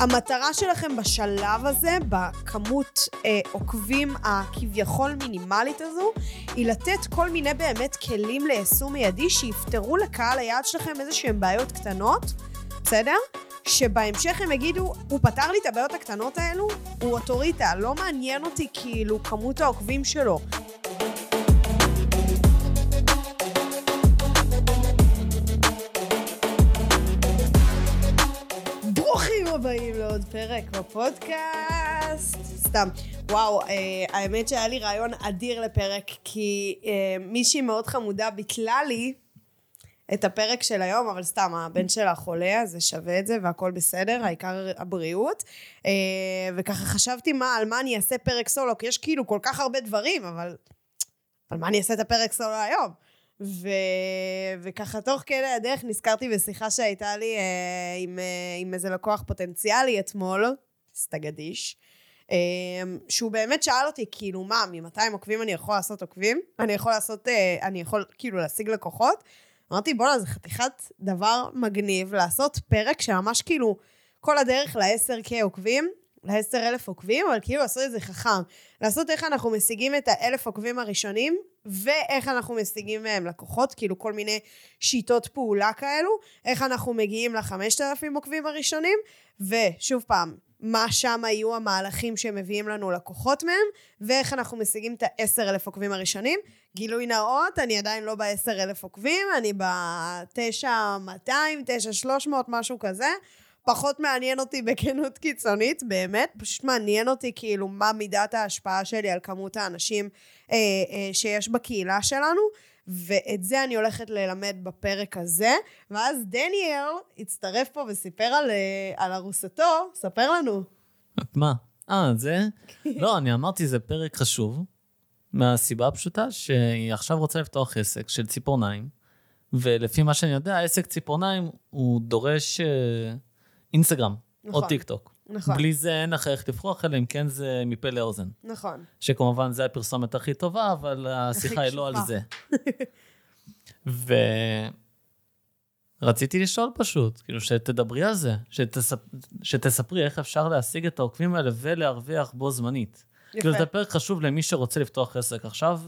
המטרה שלכם בשלב הזה, בכמות אה, עוקבים הכביכול מינימלית הזו, היא לתת כל מיני באמת כלים ליישום מיידי שיפתרו לקהל היעד שלכם איזה שהם בעיות קטנות, בסדר? שבהמשך הם יגידו, הוא פתר לי את הבעיות הקטנות האלו, הוא אוטוריטה, לא מעניין אותי כאילו כמות העוקבים שלו. הבאים לעוד פרק בפודקאסט. סתם. וואו, אה, האמת שהיה לי רעיון אדיר לפרק, כי אה, מישהי מאוד חמודה ביטלה לי את הפרק של היום, אבל סתם, הבן שלה חולה, אז זה שווה את זה והכל בסדר, העיקר הבריאות. אה, וככה חשבתי מה, על מה אני אעשה פרק סולו, כי יש כאילו כל כך הרבה דברים, אבל על מה אני אעשה את הפרק סולו היום? ו... וככה תוך כדי הדרך נזכרתי בשיחה שהייתה לי אה, עם, אה, עם איזה לקוח פוטנציאלי אתמול, סטגדיש, אה, שהוא באמת שאל אותי, כאילו, מה, מ-200 עוקבים אני יכול לעשות עוקבים? אני יכול לעשות, אה, אני יכול כאילו להשיג לקוחות? אמרתי, בואנה, זה חתיכת דבר מגניב לעשות פרק שממש כאילו כל הדרך ל-10K עוקבים, ל-10,000 עוקבים, אבל כאילו לעשות את זה חכם. לעשות איך אנחנו משיגים את האלף עוקבים הראשונים, ואיך אנחנו משיגים מהם לקוחות, כאילו כל מיני שיטות פעולה כאלו, איך אנחנו מגיעים ל-5,000 עוקבים הראשונים, ושוב פעם, מה שם היו המהלכים שמביאים לנו לקוחות מהם, ואיך אנחנו משיגים את ה-10,000 עוקבים הראשונים. גילוי נאות, אני עדיין לא ב-10,000 עוקבים, אני ב-9,200, 9,300, משהו כזה. פחות מעניין אותי בכנות קיצונית, באמת, פשוט מעניין אותי כאילו מה מידת ההשפעה שלי על כמות האנשים אה, אה, שיש בקהילה שלנו, ואת זה אני הולכת ללמד בפרק הזה, ואז דניאל הצטרף פה וסיפר על, אה, על ארוסתו, ספר לנו. מה? אה, זה? לא, אני אמרתי, זה פרק חשוב, מהסיבה הפשוטה שהיא עכשיו רוצה לפתוח עסק של ציפורניים, ולפי מה שאני יודע, עסק ציפורניים הוא דורש... אה, אינסטגרם, נכון, או טיק טוק. נכון. בלי זה אין לך איך לפרוח, אלא אם כן זה מפה לאוזן. נכון. שכמובן זה הפרסומת הכי טובה, אבל השיחה היא לא על זה. ורציתי לשאול פשוט, כאילו שתדברי על זה, שתספ... שתספרי איך אפשר להשיג את העוקבים האלה ולהרוויח בו זמנית. יפה. כאילו זה פרק חשוב למי שרוצה לפתוח עסק עכשיו,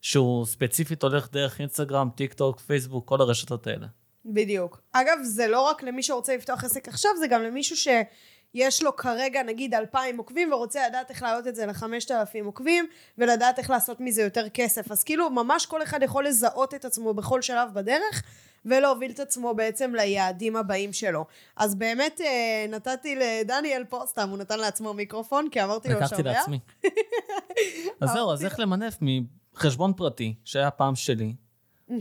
שהוא ספציפית הולך דרך אינסטגרם, טיק טוק, פייסבוק, כל הרשתות האלה. בדיוק. אגב, זה לא רק למי שרוצה לפתוח עסק עכשיו, זה גם למישהו שיש לו כרגע נגיד 2,000 עוקבים ורוצה לדעת איך להעלות את זה ל-5,000 עוקבים ולדעת איך לעשות מזה יותר כסף. אז כאילו ממש כל אחד יכול לזהות את עצמו בכל שלב בדרך ולהוביל את עצמו בעצם ליעדים הבאים שלו. אז באמת אה, נתתי לדניאל פה, סתם הוא נתן לעצמו מיקרופון כי אמרתי לו לקחתי לעצמי. אז זהו, אז איך למנף מחשבון פרטי שהיה פעם שלי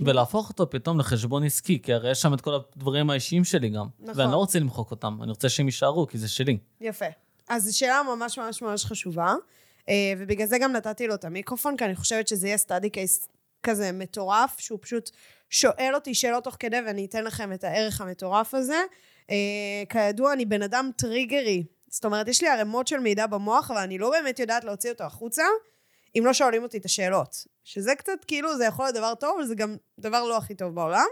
ולהפוך אותו פתאום לחשבון עסקי, כי הרי יש שם את כל הדברים האישיים שלי גם. נכון. ואני לא רוצה למחוק אותם, אני רוצה שהם יישארו, כי זה שלי. יפה. אז זו שאלה ממש ממש ממש חשובה, אה, ובגלל זה גם נתתי לו את המיקרופון, כי אני חושבת שזה יהיה סטאדי קייס כזה מטורף, שהוא פשוט שואל אותי שאלות תוך כדי, ואני אתן לכם את הערך המטורף הזה. אה, כידוע, אני בן אדם טריגרי. זאת אומרת, יש לי ערימות של מידע במוח, אבל אני לא באמת יודעת להוציא אותו החוצה. אם לא שואלים אותי את השאלות. שזה קצת כאילו, זה יכול להיות דבר טוב, אבל זה גם דבר לא הכי טוב בעולם.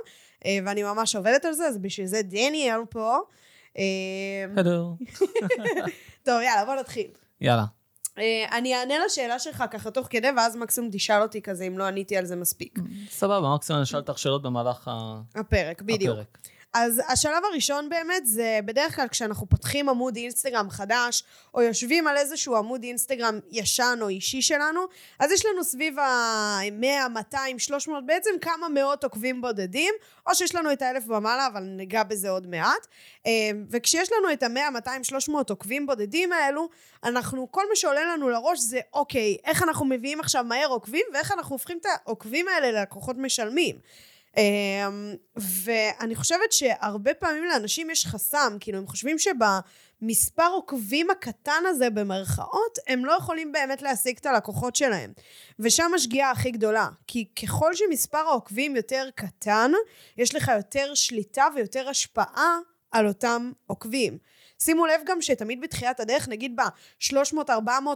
אה, ואני ממש עובדת על זה, אז בשביל זה דניאל פה. הלו. טוב, יאללה, בוא נתחיל. יאללה. אה, אני אענה לשאלה שלך ככה תוך כדי, ואז מקסימום תשאל אותי כזה, אם לא עניתי על זה מספיק. סבבה, מקסימום אני אשאל אותך שאלות במהלך הפרק. בדיוק. הפרק. אז השלב הראשון באמת זה בדרך כלל כשאנחנו פותחים עמוד אינסטגרם חדש, או יושבים על איזשהו עמוד אינסטגרם ישן או אישי שלנו, אז יש לנו סביב ה-100, 200, 300, בעצם כמה מאות עוקבים בודדים, או שיש לנו את האלף ומעלה, אבל ניגע בזה עוד מעט. אה, וכשיש לנו את ה-100, 200, 300 עוקבים בודדים האלו, אנחנו, כל מה שעולה לנו לראש זה, אוקיי, איך אנחנו מביאים עכשיו מהר עוקבים, ואיך אנחנו הופכים את העוקבים האלה ללקוחות משלמים. אמ, ואני חושבת שהרבה פעמים לאנשים יש חסם, כאילו הם חושבים שבמספר עוקבים הקטן הזה במרכאות, הם לא יכולים באמת להשיג את הלקוחות שלהם. ושם השגיאה הכי גדולה, כי ככל שמספר העוקבים יותר קטן, יש לך יותר שליטה ויותר השפעה על אותם עוקבים. שימו לב גם שתמיד בתחילת הדרך, נגיד ב-300-400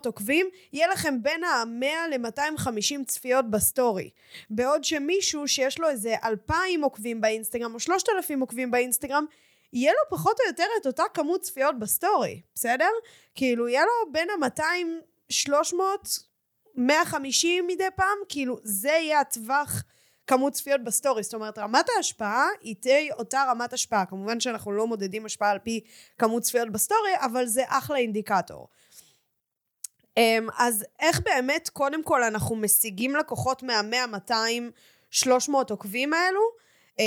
עוקבים, יהיה לכם בין ה-100 ל-250 צפיות בסטורי. בעוד שמישהו שיש לו איזה 2,000 עוקבים באינסטגרם או 3,000 עוקבים באינסטגרם, יהיה לו פחות או יותר את אותה כמות צפיות בסטורי, בסדר? כאילו, יהיה לו בין ה-200, 300, 150 מדי פעם, כאילו, זה יהיה הטווח כמות צפיות בסטורי. זאת אומרת, רמת ההשפעה היא תהיה אותה רמת השפעה. כמובן שאנחנו לא מודדים השפעה על פי כמות צפיות בסטורי, אבל זה אחלה אינדיקטור. אמ, אז איך באמת, קודם כל, אנחנו משיגים לקוחות מה-100, 200, 300 עוקבים האלו? אה,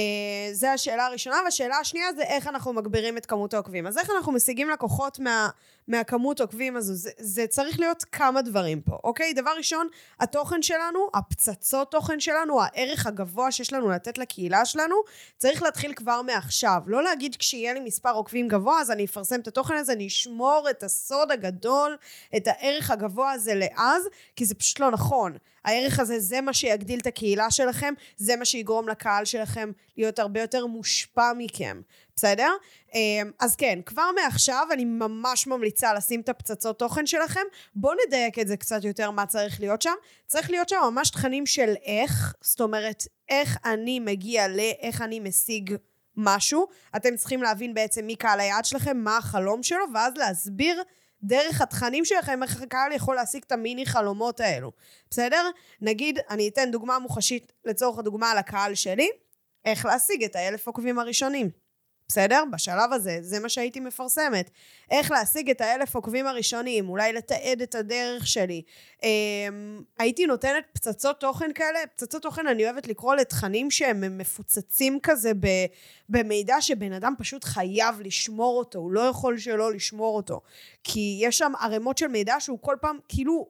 זה השאלה הראשונה, והשאלה השנייה זה איך אנחנו מגבירים את כמות העוקבים. אז איך אנחנו משיגים לקוחות מה, מהכמות עוקבים הזו? זה, זה צריך להיות כמה דברים פה, אוקיי? דבר ראשון, התוכן שלנו, הפצצות תוכן שלנו, הערך הגבוה שיש לנו לתת לקהילה שלנו, צריך להתחיל כבר מעכשיו. לא להגיד כשיהיה לי מספר עוקבים גבוה, אז אני אפרסם את התוכן הזה, אני אשמור את הסוד הגדול, את הערך הגבוה הזה לאז, כי זה פשוט לא נכון. הערך הזה זה מה שיגדיל את הקהילה שלכם, זה מה שיגרום לקהל שלכם להיות הרבה יותר מושפע מכם, בסדר? אמ, אז כן, כבר מעכשיו אני ממש ממליצה לשים את הפצצות תוכן שלכם. בואו נדייק את זה קצת יותר מה צריך להיות שם. צריך להיות שם ממש תכנים של איך, זאת אומרת, איך אני מגיע לאיך אני משיג משהו. אתם צריכים להבין בעצם מי קהל היעד שלכם, מה החלום שלו, ואז להסביר דרך התכנים שלכם, איך הקהל יכול להשיג את המיני חלומות האלו, בסדר? נגיד, אני אתן דוגמה מוחשית לצורך הדוגמה על הקהל שלי, איך להשיג את האלף עוקבים הראשונים. בסדר? בשלב הזה, זה מה שהייתי מפרסמת. איך להשיג את האלף עוקבים הראשונים, אולי לתעד את הדרך שלי. אמ, הייתי נותנת פצצות תוכן כאלה, פצצות תוכן אני אוהבת לקרוא לתכנים שהם מפוצצים כזה במידע שבן אדם פשוט חייב לשמור אותו, הוא לא יכול שלא לשמור אותו. כי יש שם ערימות של מידע שהוא כל פעם, כאילו,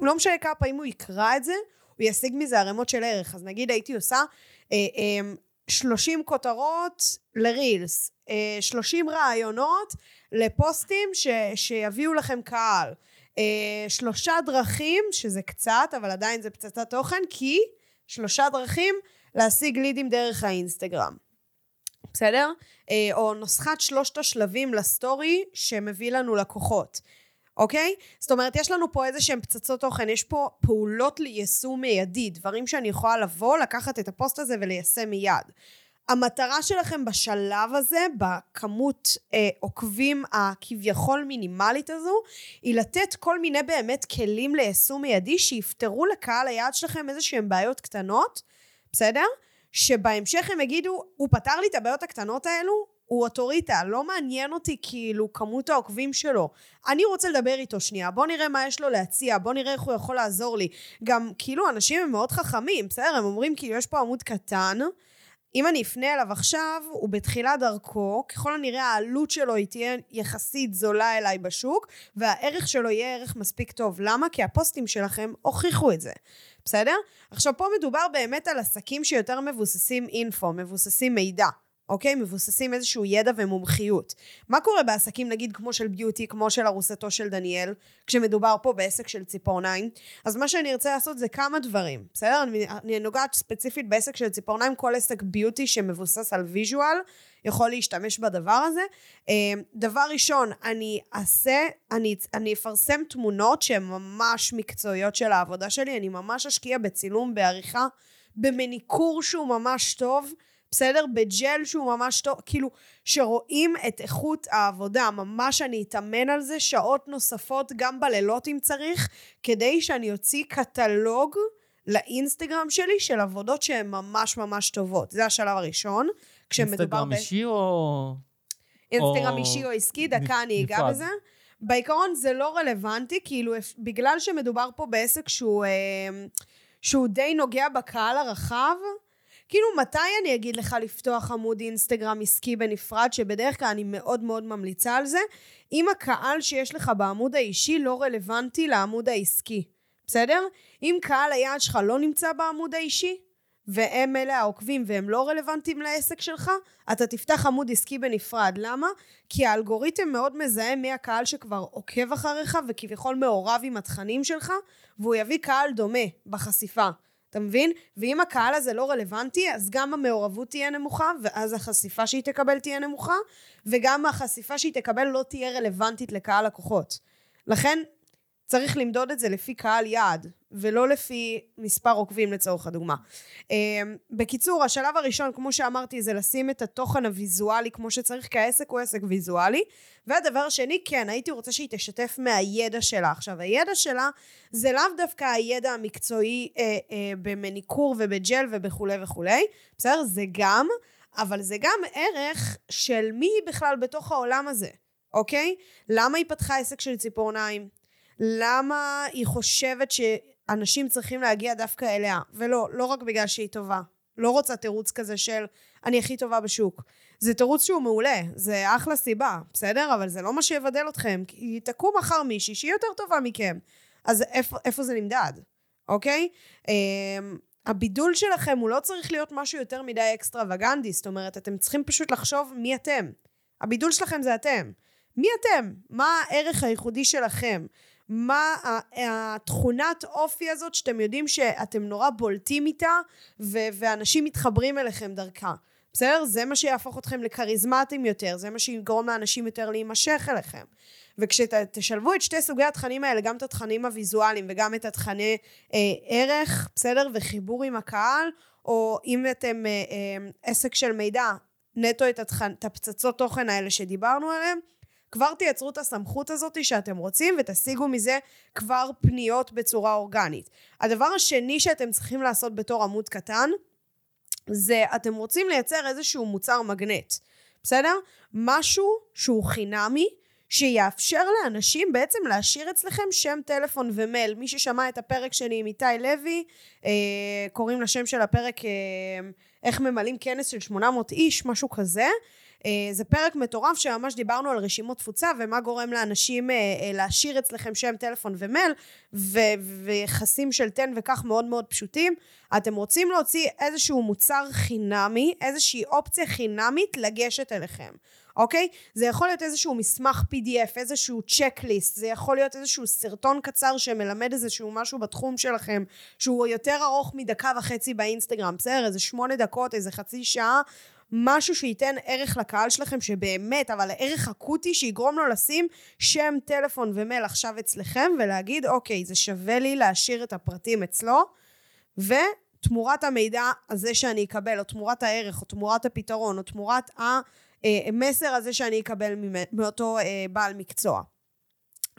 לא משנה כמה פעמים הוא יקרא את זה, הוא ישיג מזה ערימות של ערך. אז נגיד הייתי עושה אה, אה, 30 כותרות לרילס, 30 אה, רעיונות לפוסטים ש, שיביאו לכם קהל, אה, שלושה דרכים, שזה קצת, אבל עדיין זה פצצת תוכן, כי שלושה דרכים להשיג לידים דרך האינסטגרם. בסדר? אה, או נוסחת שלושת השלבים לסטורי שמביא לנו לקוחות. אוקיי? זאת אומרת, יש לנו פה איזה שהם פצצות תוכן, יש פה פעולות ליישום מיידי, דברים שאני יכולה לבוא, לקחת את הפוסט הזה וליישם מיד. המטרה שלכם בשלב הזה, בכמות אה, עוקבים הכביכול מינימלית הזו, היא לתת כל מיני באמת כלים ליישום מיידי שיפתרו לקהל היעד שלכם איזה שהם בעיות קטנות, בסדר? שבהמשך הם יגידו, הוא פתר לי את הבעיות הקטנות האלו, הוא אוטוריטה, לא מעניין אותי כאילו כמות העוקבים שלו. אני רוצה לדבר איתו שנייה, בוא נראה מה יש לו להציע, בוא נראה איך הוא יכול לעזור לי. גם כאילו אנשים הם מאוד חכמים, בסדר? הם אומרים כאילו יש פה עמוד קטן, אם אני אפנה אליו עכשיו, הוא בתחילת דרכו, ככל הנראה העלות שלו היא תהיה יחסית זולה אליי בשוק, והערך שלו יהיה ערך מספיק טוב. למה? כי הפוסטים שלכם הוכיחו את זה. בסדר? עכשיו פה מדובר באמת על עסקים שיותר מבוססים אינפו, מבוססים מידע. אוקיי? מבוססים איזשהו ידע ומומחיות. מה קורה בעסקים, נגיד, כמו של ביוטי, כמו של ארוסתו של דניאל, כשמדובר פה בעסק של ציפורניים? אז מה שאני ארצה לעשות זה כמה דברים, בסדר? אני, אני נוגעת ספציפית בעסק של ציפורניים, כל עסק ביוטי שמבוסס על ויז'ואל, יכול להשתמש בדבר הזה. אמ, דבר ראשון, אני אעשה, אני, אני אפרסם תמונות שהן ממש מקצועיות של העבודה שלי, אני ממש אשקיע בצילום, בעריכה, במניקור שהוא ממש טוב. בסדר? בג'ל שהוא ממש טוב, כאילו, שרואים את איכות העבודה, ממש אני אתאמן על זה שעות נוספות, גם בלילות אם צריך, כדי שאני אוציא קטלוג לאינסטגרם שלי של עבודות שהן ממש ממש טובות. זה השלב הראשון. אינסטגרם אישי ב... או... אינסטגרם או... אישי או עסקי, דקה אני אגע בזה. בעיקרון זה לא רלוונטי, כאילו, בגלל שמדובר פה בעסק שהוא, אה, שהוא די נוגע בקהל הרחב, כאילו, מתי אני אגיד לך לפתוח עמוד אינסטגרם עסקי בנפרד, שבדרך כלל אני מאוד מאוד ממליצה על זה, אם הקהל שיש לך בעמוד האישי לא רלוונטי לעמוד העסקי, בסדר? אם קהל היעד שלך לא נמצא בעמוד האישי, והם אלה העוקבים והם לא רלוונטיים לעסק שלך, אתה תפתח עמוד עסקי בנפרד. למה? כי האלגוריתם מאוד מזהה מי הקהל שכבר עוקב אחריך וכביכול מעורב עם התכנים שלך, והוא יביא קהל דומה בחשיפה. אתה מבין? ואם הקהל הזה לא רלוונטי, אז גם המעורבות תהיה נמוכה, ואז החשיפה שהיא תקבל תהיה נמוכה, וגם החשיפה שהיא תקבל לא תהיה רלוונטית לקהל לקוחות. לכן, צריך למדוד את זה לפי קהל יעד, ולא לפי מספר עוקבים לצורך הדוגמה. אמ, בקיצור, השלב הראשון, כמו שאמרתי, זה לשים את התוכן הוויזואלי כמו שצריך, כי העסק הוא עסק ויזואלי. והדבר השני, כן, הייתי רוצה שהיא תשתף מהידע שלה. עכשיו, הידע שלה זה לאו דווקא הידע המקצועי אה, אה, במניקור ובג'ל ובכולי וכולי, בסדר? זה גם, אבל זה גם ערך של מי בכלל בתוך העולם הזה, אוקיי? למה היא פתחה עסק של ציפורניים? למה היא חושבת שאנשים צריכים להגיע דווקא אליה, ולא, לא רק בגלל שהיא טובה. לא רוצה תירוץ כזה של אני הכי טובה בשוק. זה תירוץ שהוא מעולה, זה אחלה סיבה, בסדר? אבל זה לא מה שיבדל אתכם, כי תקום מחר מישהי שהיא יותר טובה מכם. אז איפה, איפה זה נמדד, אוקיי? Um, הבידול שלכם הוא לא צריך להיות משהו יותר מדי אקסטרווגנדי, זאת אומרת, אתם צריכים פשוט לחשוב מי אתם. הבידול שלכם זה אתם. מי אתם? מה הערך הייחודי שלכם? מה התכונת אופי הזאת שאתם יודעים שאתם נורא בולטים איתה ו- ואנשים מתחברים אליכם דרכה. בסדר? זה מה שיהפוך אתכם לכריזמטיים יותר, זה מה שיגרום לאנשים יותר להימשך אליכם. וכשתשלבו את שתי סוגי התכנים האלה, גם את התכנים הוויזואליים וגם את התכני אה, ערך, בסדר? וחיבור עם הקהל, או אם אתם אה, אה, עסק של מידע, נטו את, התכנ... את הפצצות תוכן האלה שדיברנו עליהם, כבר תייצרו את הסמכות הזאת שאתם רוצים ותשיגו מזה כבר פניות בצורה אורגנית. הדבר השני שאתם צריכים לעשות בתור עמוד קטן, זה אתם רוצים לייצר איזשהו מוצר מגנט, בסדר? משהו שהוא חינמי, שיאפשר לאנשים בעצם להשאיר אצלכם שם טלפון ומייל. מי ששמע את הפרק שלי עם איתי לוי, אה, קוראים לשם של הפרק אה, איך ממלאים כנס של 800 איש, משהו כזה. אה, זה פרק מטורף שממש דיברנו על רשימות תפוצה ומה גורם לאנשים אה, אה, להשאיר אצלכם שם טלפון ומייל ויחסים של תן וכך מאוד מאוד פשוטים. אתם רוצים להוציא איזשהו מוצר חינמי, איזושהי אופציה חינמית לגשת אליכם. אוקיי? זה יכול להיות איזשהו מסמך PDF, איזשהו צ'קליסט, זה יכול להיות איזשהו סרטון קצר שמלמד איזשהו משהו בתחום שלכם, שהוא יותר ארוך מדקה וחצי באינסטגרם, בסדר? איזה שמונה דקות, איזה חצי שעה, משהו שייתן ערך לקהל שלכם, שבאמת, אבל ערך אקוטי שיגרום לו לשים שם, טלפון ומייל עכשיו אצלכם, ולהגיד, אוקיי, זה שווה לי להשאיר את הפרטים אצלו, ותמורת המידע הזה שאני אקבל, או תמורת הערך, או תמורת הפתרון, או תמורת המסר הזה שאני אקבל מאותו אה, בעל מקצוע.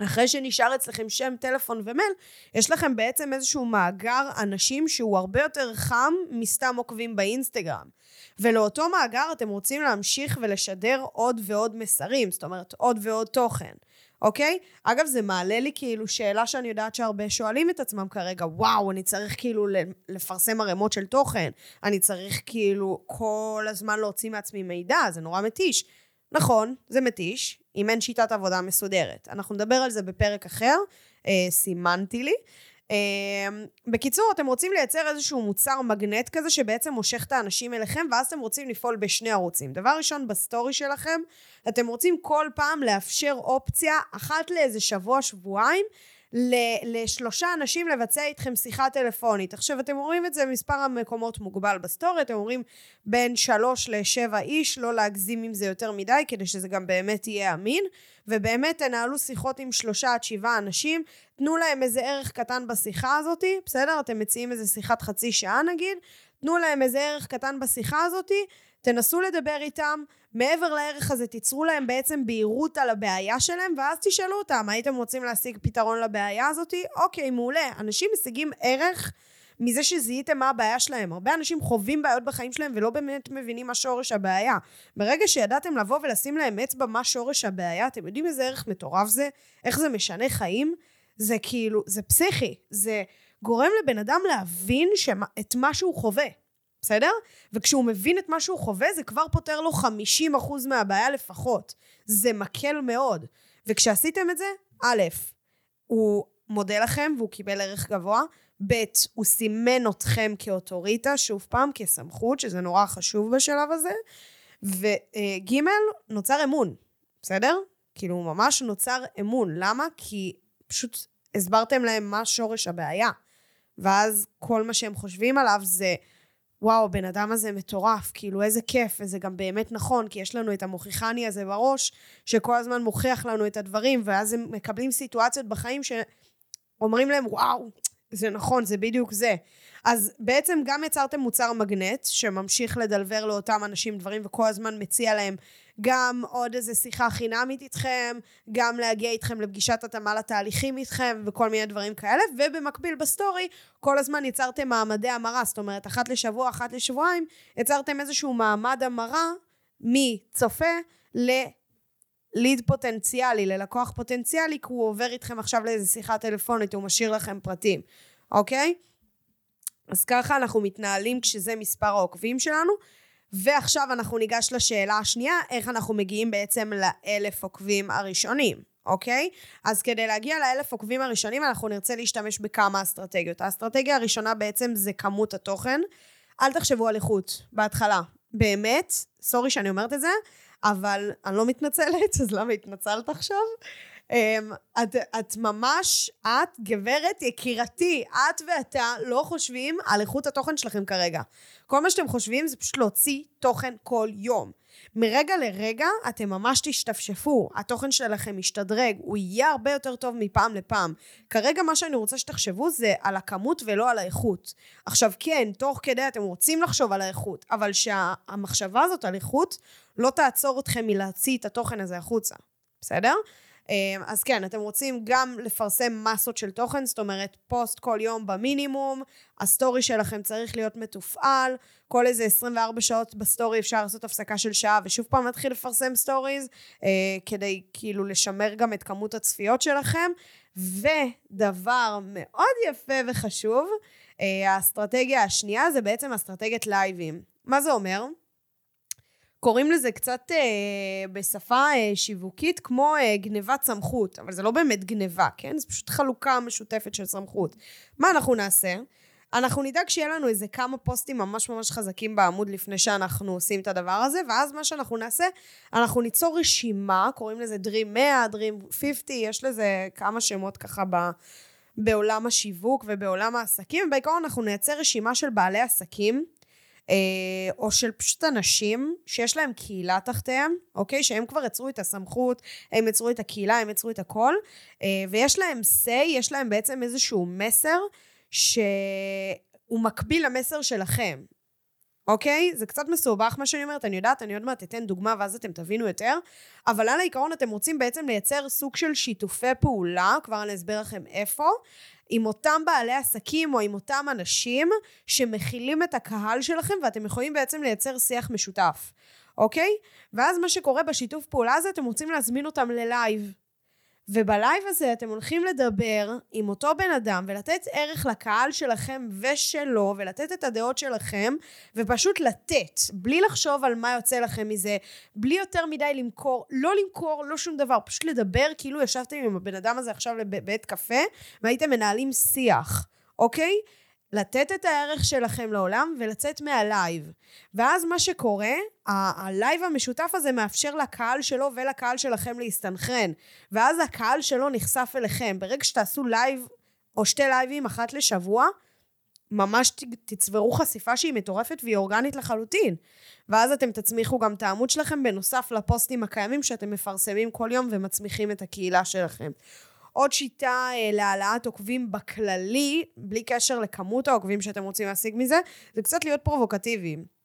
אחרי שנשאר אצלכם שם, טלפון ומייל, יש לכם בעצם איזשהו מאגר אנשים שהוא הרבה יותר חם מסתם עוקבים באינסטגרם. ולאותו מאגר אתם רוצים להמשיך ולשדר עוד ועוד מסרים, זאת אומרת עוד ועוד תוכן, אוקיי? אגב, זה מעלה לי כאילו שאלה שאני יודעת שהרבה שואלים את עצמם כרגע, וואו, אני צריך כאילו לפרסם ערימות של תוכן, אני צריך כאילו כל הזמן להוציא מעצמי מידע, זה נורא מתיש. נכון, זה מתיש, אם אין שיטת עבודה מסודרת. אנחנו נדבר על זה בפרק אחר, אה, סימנתי לי. אמ, בקיצור, אתם רוצים לייצר איזשהו מוצר מגנט כזה שבעצם מושך את האנשים אליכם, ואז אתם רוצים לפעול בשני ערוצים. דבר ראשון, בסטורי שלכם, אתם רוצים כל פעם לאפשר אופציה אחת לאיזה שבוע, שבועיים, לשלושה אנשים לבצע איתכם שיחה טלפונית. עכשיו, אתם רואים את זה מספר המקומות מוגבל בסטורי, אתם אומרים בין שלוש לשבע איש, לא להגזים עם זה יותר מדי, כדי שזה גם באמת יהיה אמין, ובאמת תנהלו שיחות עם שלושה עד שבעה אנשים, תנו להם איזה ערך קטן בשיחה הזאת, בסדר? אתם מציעים איזה שיחת חצי שעה נגיד, תנו להם איזה ערך קטן בשיחה הזאת, תנסו לדבר איתם, מעבר לערך הזה תיצרו להם בעצם בהירות על הבעיה שלהם, ואז תשאלו אותם, הייתם רוצים להשיג פתרון לבעיה הזאת? אוקיי, מעולה. אנשים משיגים ערך מזה שזיהיתם מה הבעיה שלהם. הרבה אנשים חווים בעיות בחיים שלהם ולא באמת מבינים מה שורש הבעיה. ברגע שידעתם לבוא ולשים להם אצבע מה שורש הבעיה, אתם יודעים איזה ערך מטורף זה? איך זה משנה חיים? זה כאילו, זה פסיכי. זה גורם לבן אדם להבין שמה, את מה שהוא חווה. בסדר? וכשהוא מבין את מה שהוא חווה, זה כבר פותר לו 50% מהבעיה לפחות. זה מקל מאוד. וכשעשיתם את זה, א', הוא מודה לכם והוא קיבל ערך גבוה, ב', הוא סימן אתכם כאוטוריטה, שוב פעם, כסמכות, שזה נורא חשוב בשלב הזה, וג', נוצר אמון, בסדר? כאילו, ממש נוצר אמון. למה? כי פשוט הסברתם להם מה שורש הבעיה. ואז כל מה שהם חושבים עליו זה... וואו, הבן אדם הזה מטורף, כאילו איזה כיף, וזה גם באמת נכון, כי יש לנו את המוכיחני הזה בראש, שכל הזמן מוכיח לנו את הדברים, ואז הם מקבלים סיטואציות בחיים ש... אומרים להם, וואו, זה נכון, זה בדיוק זה. אז בעצם גם יצרתם מוצר מגנט, שממשיך לדלבר לאותם אנשים דברים וכל הזמן מציע להם גם עוד איזה שיחה חינמית איתכם, גם להגיע איתכם לפגישת התאמה לתהליכים איתכם וכל מיני דברים כאלה, ובמקביל בסטורי, כל הזמן יצרתם מעמדי המרה, זאת אומרת, אחת לשבוע, אחת לשבועיים, יצרתם איזשהו מעמד המרה מצופה ל... ליד פוטנציאלי, ללקוח פוטנציאלי, כי הוא עובר איתכם עכשיו לאיזה שיחה טלפונית, הוא משאיר לכם פרטים, אוקיי? אז ככה אנחנו מתנהלים כשזה מספר העוקבים שלנו. ועכשיו אנחנו ניגש לשאלה השנייה, איך אנחנו מגיעים בעצם לאלף עוקבים הראשונים, אוקיי? אז כדי להגיע לאלף עוקבים הראשונים, אנחנו נרצה להשתמש בכמה אסטרטגיות. האסטרטגיה הראשונה בעצם זה כמות התוכן. אל תחשבו על איכות בהתחלה. באמת, סורי שאני אומרת את זה, אבל אני לא מתנצלת, אז למה התנצלת עכשיו? Um, את, את ממש, את גברת יקירתי, את ואתה לא חושבים על איכות התוכן שלכם כרגע. כל מה שאתם חושבים זה פשוט להוציא תוכן כל יום. מרגע לרגע אתם ממש תשתפשפו, התוכן שלכם ישתדרג, הוא יהיה הרבה יותר טוב מפעם לפעם. כרגע מה שאני רוצה שתחשבו זה על הכמות ולא על האיכות. עכשיו כן, תוך כדי אתם רוצים לחשוב על האיכות, אבל שהמחשבה הזאת על איכות לא תעצור אתכם מלהוציא את התוכן הזה החוצה, בסדר? אמ, אז כן, אתם רוצים גם לפרסם מסות של תוכן, זאת אומרת, פוסט כל יום במינימום, הסטורי שלכם צריך להיות מתופעל, כל איזה 24 שעות בסטורי אפשר לעשות הפסקה של שעה, ושוב פעם להתחיל לפרסם סטוריז, אה, כדי כאילו לשמר גם את כמות הצפיות שלכם. ודבר מאוד יפה וחשוב, אה, האסטרטגיה השנייה זה בעצם אסטרטגיית לייבים. מה זה אומר? קוראים לזה קצת אה, בשפה אה, שיווקית כמו אה, גנבת סמכות, אבל זה לא באמת גנבה, כן? זה פשוט חלוקה משותפת של סמכות. מה אנחנו נעשה? אנחנו נדאג שיהיה לנו איזה כמה פוסטים ממש ממש חזקים בעמוד לפני שאנחנו עושים את הדבר הזה, ואז מה שאנחנו נעשה, אנחנו ניצור רשימה, קוראים לזה Dream 100, Dream 50, יש לזה כמה שמות ככה ב... בעולם השיווק ובעולם העסקים, ובעיקרון אנחנו נייצר רשימה של בעלי עסקים או של פשוט אנשים שיש להם קהילה תחתיהם, אוקיי? שהם כבר יצרו את הסמכות, הם יצרו את הקהילה, הם יצרו את הכל, אה, ויש להם say, יש להם בעצם איזשהו מסר שהוא מקביל למסר שלכם. אוקיי? זה קצת מסובך מה שאני אומרת, אני יודעת, אני עוד מעט אתן דוגמה ואז אתם תבינו יותר, אבל על העיקרון אתם רוצים בעצם לייצר סוג של שיתופי פעולה, כבר אני אסביר לכם איפה, עם אותם בעלי עסקים או עם אותם אנשים שמכילים את הקהל שלכם ואתם יכולים בעצם לייצר שיח משותף, אוקיי? ואז מה שקורה בשיתוף פעולה הזה, אתם רוצים להזמין אותם ללייב. ובלייב הזה אתם הולכים לדבר עם אותו בן אדם ולתת ערך לקהל שלכם ושלו ולתת את הדעות שלכם ופשוט לתת, בלי לחשוב על מה יוצא לכם מזה, בלי יותר מדי למכור, לא למכור, לא שום דבר, פשוט לדבר כאילו ישבתם עם הבן אדם הזה עכשיו בבית קפה והייתם מנהלים שיח, אוקיי? לתת את הערך שלכם לעולם ולצאת מהלייב. ואז מה שקורה, הלייב המשותף הזה מאפשר לקהל שלו ולקהל שלכם להסתנכרן. ואז הקהל שלו נחשף אליכם. ברגע שתעשו לייב או שתי לייבים אחת לשבוע, ממש תצברו חשיפה שהיא מטורפת והיא אורגנית לחלוטין. ואז אתם תצמיחו גם את העמוד שלכם בנוסף לפוסטים הקיימים שאתם מפרסמים כל יום ומצמיחים את הקהילה שלכם. עוד שיטה אה, להעלאת עוקבים בכללי, בלי קשר לכמות העוקבים שאתם רוצים להשיג מזה, זה קצת להיות פרובוקטיביים.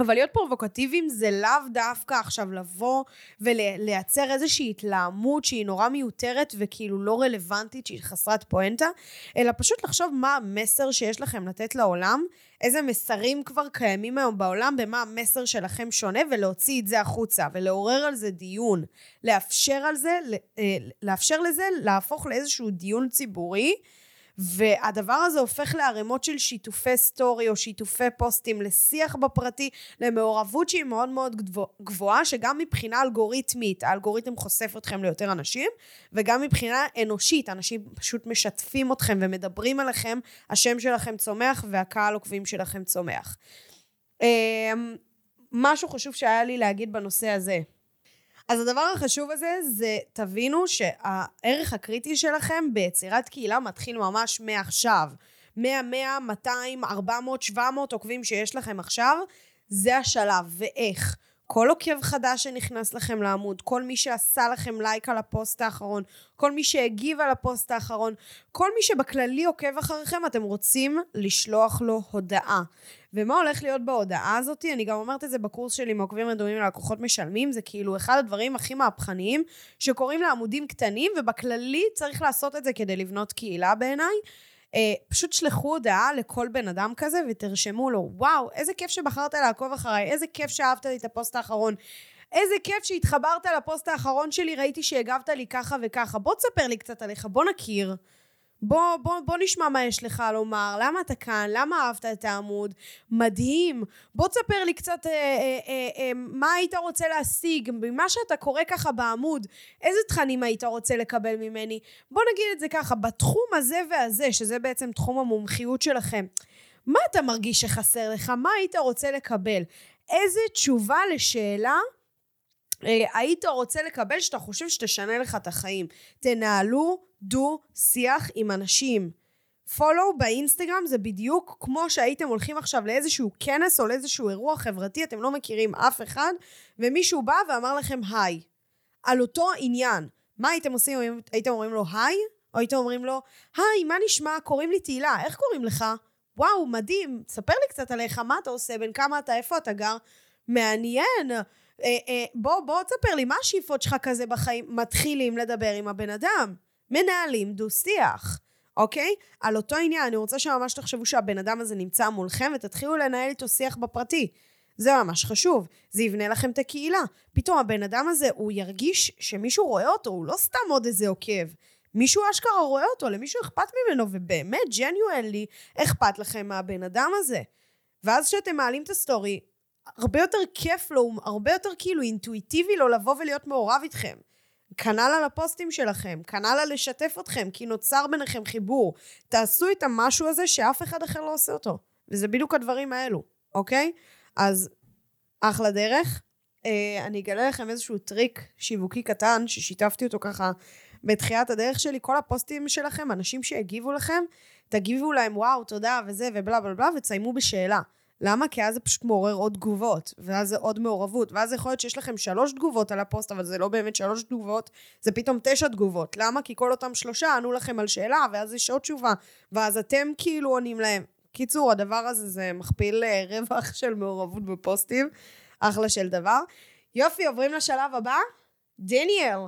אבל להיות פרובוקטיביים זה לאו דווקא עכשיו לבוא ולייצר איזושהי התלהמות שהיא נורא מיותרת וכאילו לא רלוונטית, שהיא חסרת פואנטה, אלא פשוט לחשוב מה המסר שיש לכם לתת לעולם, איזה מסרים כבר קיימים היום בעולם, במה המסר שלכם שונה, ולהוציא את זה החוצה, ולעורר על זה דיון, לאפשר על זה, אה, לאפשר לזה להפוך לאיזשהו דיון ציבורי. והדבר הזה הופך לערימות של שיתופי סטורי או שיתופי פוסטים, לשיח בפרטי, למעורבות שהיא מאוד מאוד גבוהה, שגם מבחינה אלגוריתמית, האלגוריתם חושף אתכם ליותר אנשים, וגם מבחינה אנושית, אנשים פשוט משתפים אתכם ומדברים עליכם, השם שלכם צומח והקהל עוקבים שלכם צומח. אמ, משהו חשוב שהיה לי להגיד בנושא הזה. אז הדבר החשוב הזה זה תבינו שהערך הקריטי שלכם ביצירת קהילה מתחיל ממש מעכשיו. 100, 100, 200, 400, 700 עוקבים שיש לכם עכשיו, זה השלב. ואיך? כל עוקב חדש שנכנס לכם לעמוד, כל מי שעשה לכם לייק על הפוסט האחרון, כל מי שהגיב על הפוסט האחרון, כל מי שבכללי עוקב אחריכם, אתם רוצים לשלוח לו הודעה. ומה הולך להיות בהודעה הזאת? אני גם אומרת את זה בקורס שלי מעוקבים רדומים ללקוחות משלמים, זה כאילו אחד הדברים הכי מהפכניים שקורים לעמודים קטנים, ובכללי צריך לעשות את זה כדי לבנות קהילה בעיניי. אה, פשוט שלחו הודעה לכל בן אדם כזה ותרשמו לו, וואו, איזה כיף שבחרת לעקוב אחריי, איזה כיף שאהבת לי את הפוסט האחרון. איזה כיף שהתחברת לפוסט האחרון שלי, ראיתי שהגבת לי ככה וככה. בוא תספר לי קצת עליך, בוא נכיר. בוא, בוא, בוא נשמע מה יש לך לומר, למה אתה כאן, למה אהבת את העמוד, מדהים. בוא תספר לי קצת אה, אה, אה, אה, מה היית רוצה להשיג, ממה שאתה קורא ככה בעמוד, איזה תכנים היית רוצה לקבל ממני. בוא נגיד את זה ככה, בתחום הזה והזה, שזה בעצם תחום המומחיות שלכם, מה אתה מרגיש שחסר לך? מה היית רוצה לקבל? איזה תשובה לשאלה אה, היית רוצה לקבל שאתה חושב שתשנה לך את החיים. תנהלו דו-שיח עם אנשים. פולו באינסטגרם זה בדיוק כמו שהייתם הולכים עכשיו לאיזשהו כנס או לאיזשהו אירוע חברתי, אתם לא מכירים אף אחד, ומישהו בא ואמר לכם היי. על אותו עניין. מה הייתם עושים? הייתם אומרים לו היי? או הייתם אומרים לו, היי, מה נשמע? קוראים לי תהילה, איך קוראים לך? וואו, מדהים, ספר לי קצת עליך, מה אתה עושה, בין כמה אתה, איפה אתה גר? מעניין. אה, אה, בוא, בוא תספר לי, מה השאיפות שלך כזה בחיים? מתחילים לדבר עם הבן אדם. מנהלים דו-שיח, אוקיי? על אותו עניין, אני רוצה שממש תחשבו שהבן אדם הזה נמצא מולכם ותתחילו לנהל איתו שיח בפרטי. זה ממש חשוב, זה יבנה לכם את הקהילה. פתאום הבן אדם הזה, הוא ירגיש שמישהו רואה אותו, הוא לא סתם עוד איזה עוקב. מישהו אשכרה רואה אותו, למישהו אכפת ממנו, ובאמת, genuinely, אכפת לכם מהבן אדם הזה. ואז כשאתם מעלים את הסטורי, הרבה יותר כיף לו, הרבה יותר כאילו אינטואיטיבי לו לבוא ולהיות מעורב איתכם. כנ"ל על הפוסטים שלכם, כנ"ל על לשתף אתכם, כי נוצר ביניכם חיבור. תעשו את המשהו הזה שאף אחד אחר לא עושה אותו. וזה בדיוק הדברים האלו, אוקיי? אז אחלה דרך. אה, אני אגלה לכם איזשהו טריק שיווקי קטן, ששיתפתי אותו ככה בתחילת הדרך שלי. כל הפוסטים שלכם, אנשים שהגיבו לכם, תגיבו להם וואו, תודה וזה ובלה בלה בלה, ותסיימו בשאלה. למה? כי אז זה פשוט מעורר עוד תגובות, ואז זה עוד מעורבות, ואז יכול להיות שיש לכם שלוש תגובות על הפוסט, אבל זה לא באמת שלוש תגובות, זה פתאום תשע תגובות. למה? כי כל אותם שלושה ענו לכם על שאלה, ואז יש עוד תשובה, ואז אתם כאילו עונים להם. קיצור, הדבר הזה זה מכפיל אה, רווח של מעורבות בפוסטים, אחלה של דבר. יופי, עוברים לשלב הבא? דניאל.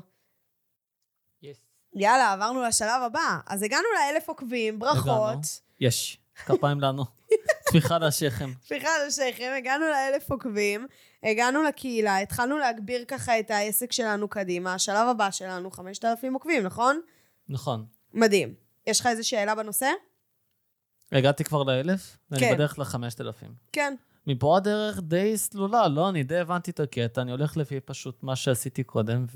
Yes. יאללה, עברנו לשלב הבא. אז הגענו לאלף עוקבים, ברכות. יש, כפיים לנו. טפיחה לשכם. טפיחה לשכם, הגענו לאלף עוקבים, הגענו לקהילה, התחלנו להגביר ככה את העסק שלנו קדימה. השלב הבא שלנו, 5,000 עוקבים, נכון? נכון. מדהים. יש לך איזה שאלה בנושא? הגעתי כבר לאלף, ואני כן. בדרך לחמשת אלפים. כן. מפה הדרך די סלולה, לא, אני די הבנתי את הקטע, אני הולך לפי פשוט מה שעשיתי קודם,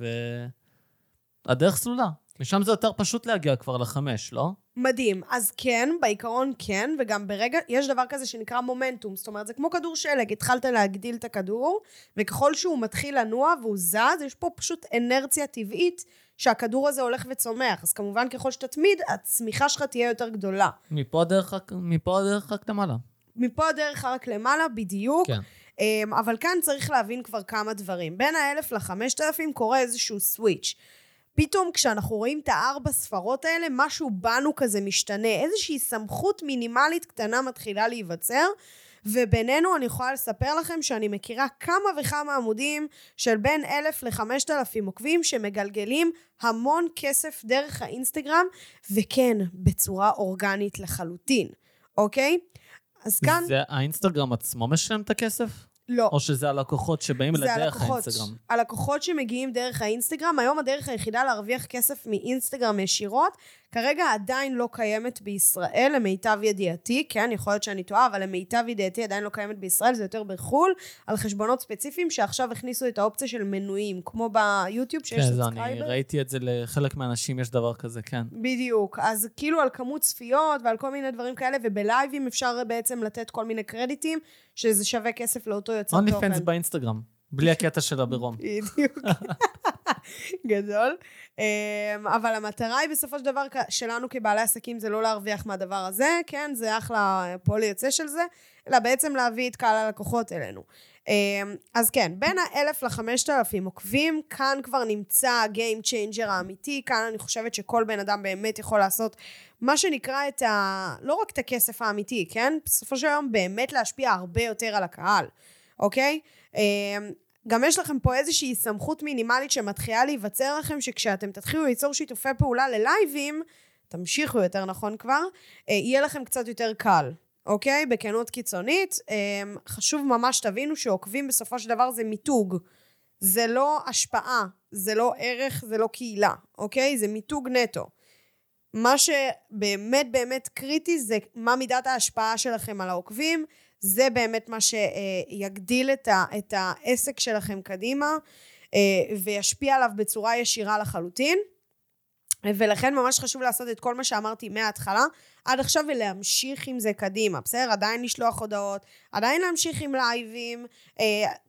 והדרך סלולה. משם זה יותר פשוט להגיע כבר לחמש, לא? מדהים. אז כן, בעיקרון כן, וגם ברגע, יש דבר כזה שנקרא מומנטום. זאת אומרת, זה כמו כדור שלג, התחלת להגדיל את הכדור, וככל שהוא מתחיל לנוע והוא זז, יש פה פשוט אנרציה טבעית שהכדור הזה הולך וצומח. אז כמובן, ככל שתתמיד, הצמיחה שלך תהיה יותר גדולה. מפה הדרך, מפה הדרך רק למעלה. מפה הדרך רק למעלה, בדיוק. כן. אמ, אבל כאן צריך להבין כבר כמה דברים. בין האלף לחמשת אלפים קורה איזשהו סוויץ'. פתאום כשאנחנו רואים את הארבע ספרות האלה, משהו בנו כזה משתנה. איזושהי סמכות מינימלית קטנה מתחילה להיווצר. ובינינו אני יכולה לספר לכם שאני מכירה כמה וכמה עמודים של בין אלף לחמשת אלפים עוקבים שמגלגלים המון כסף דרך האינסטגרם, וכן, בצורה אורגנית לחלוטין, אוקיי? אז כאן... זה האינסטגרם עצמו משלם את הכסף? לא. או שזה הלקוחות שבאים לדרך הלקוחות. האינסטגרם? הלקוחות שמגיעים דרך האינסטגרם, היום הדרך היחידה להרוויח כסף מאינסטגרם ישירות, כרגע עדיין לא קיימת בישראל, למיטב ידיעתי, כן, יכול להיות שאני טועה, אבל למיטב ידיעתי עדיין לא קיימת בישראל, זה יותר בחו"ל, על חשבונות ספציפיים שעכשיו הכניסו את האופציה של מנויים, כמו ביוטיוב שיש כן, זה, אני סאבסקרייבר. ראיתי את זה לחלק מהאנשים, יש דבר כזה, כן. בדיוק, אז כאילו על כמות צפיות ועל כל מיני דברים כאלה, ובלייבים אפשר בעצם לתת כל מיני קרדיטים, שזה שווה כסף לאותו יוצר אונלי תוכן. פנס באינסטגרם, בלי הקטע של הברום. בדיוק. גדול. אמ, אבל המטרה היא בסופו של דבר שלנו כבעלי עסקים זה לא להרוויח מהדבר הזה, כן? זה אחלה פועל יוצא של זה, אלא בעצם להביא את קהל הלקוחות אלינו. אז כן, בין האלף לחמשת אלפים עוקבים, כאן כבר נמצא ה-game changer האמיתי, כאן אני חושבת שכל בן אדם באמת יכול לעשות מה שנקרא את ה... לא רק את הכסף האמיתי, כן? בסופו של יום באמת להשפיע הרבה יותר על הקהל, אוקיי? גם יש לכם פה איזושהי סמכות מינימלית שמתחילה להיווצר לכם, שכשאתם תתחילו ליצור שיתופי פעולה ללייבים, תמשיכו יותר נכון כבר, אה, יהיה לכם קצת יותר קל, אוקיי? בכנות קיצונית. אה, חשוב ממש שתבינו שעוקבים בסופו של דבר זה מיתוג. זה לא השפעה, זה לא ערך, זה לא קהילה, אוקיי? זה מיתוג נטו. מה שבאמת באמת קריטי זה מה מידת ההשפעה שלכם על העוקבים, זה באמת מה שיגדיל את, ה, את העסק שלכם קדימה אה, וישפיע עליו בצורה ישירה לחלוטין. ולכן ממש חשוב לעשות את כל מה שאמרתי מההתחלה עד עכשיו ולהמשיך עם זה קדימה, בסדר? עדיין לשלוח הודעות, עדיין להמשיך עם לייבים. אה,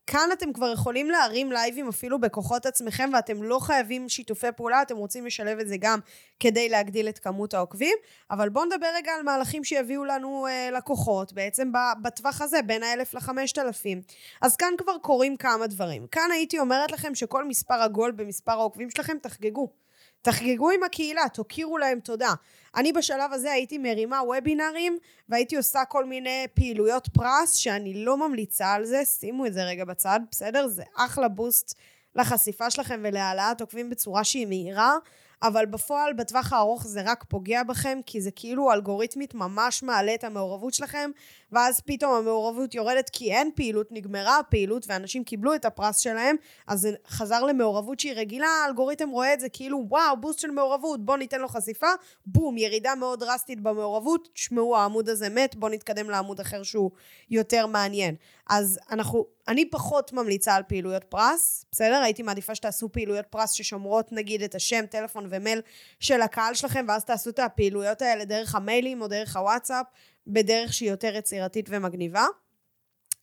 כאן אתם כבר יכולים להרים לייבים אפילו בכוחות עצמכם ואתם לא חייבים שיתופי פעולה, אתם רוצים לשלב את זה גם כדי להגדיל את כמות העוקבים. אבל בואו נדבר רגע על מהלכים שיביאו לנו אה, לקוחות, בעצם בטווח הזה, בין האלף לחמשת אלפים. אז כאן כבר קורים כמה דברים. כאן הייתי אומרת לכם שכל מספר עגול במספר העוקבים שלכם, תחגגו. תחגגו עם הקהילה, תוקירו להם תודה. אני בשלב הזה הייתי מרימה וובינרים והייתי עושה כל מיני פעילויות פרס שאני לא ממליצה על זה, שימו את זה רגע בצד, בסדר? זה אחלה בוסט לחשיפה שלכם ולהעלאת עוקבים בצורה שהיא מהירה. אבל בפועל בטווח הארוך זה רק פוגע בכם, כי זה כאילו אלגוריתמית ממש מעלה את המעורבות שלכם, ואז פתאום המעורבות יורדת כי אין פעילות, נגמרה הפעילות ואנשים קיבלו את הפרס שלהם, אז זה חזר למעורבות שהיא רגילה, האלגוריתם רואה את זה כאילו וואו, בוסט של מעורבות, בוא ניתן לו חשיפה, בום, ירידה מאוד דרסטית במעורבות, תשמעו העמוד הזה מת, בוא נתקדם לעמוד אחר שהוא יותר מעניין. אז אנחנו, אני פחות ממליצה על פעילויות פרס, בסדר? הייתי מעדיפה שתעשו פעילויות פרס ששומרות נגיד את השם, טלפון ומייל של הקהל שלכם, ואז תעשו את הפעילויות האלה דרך המיילים או דרך הוואטסאפ, בדרך שהיא יותר יצירתית ומגניבה.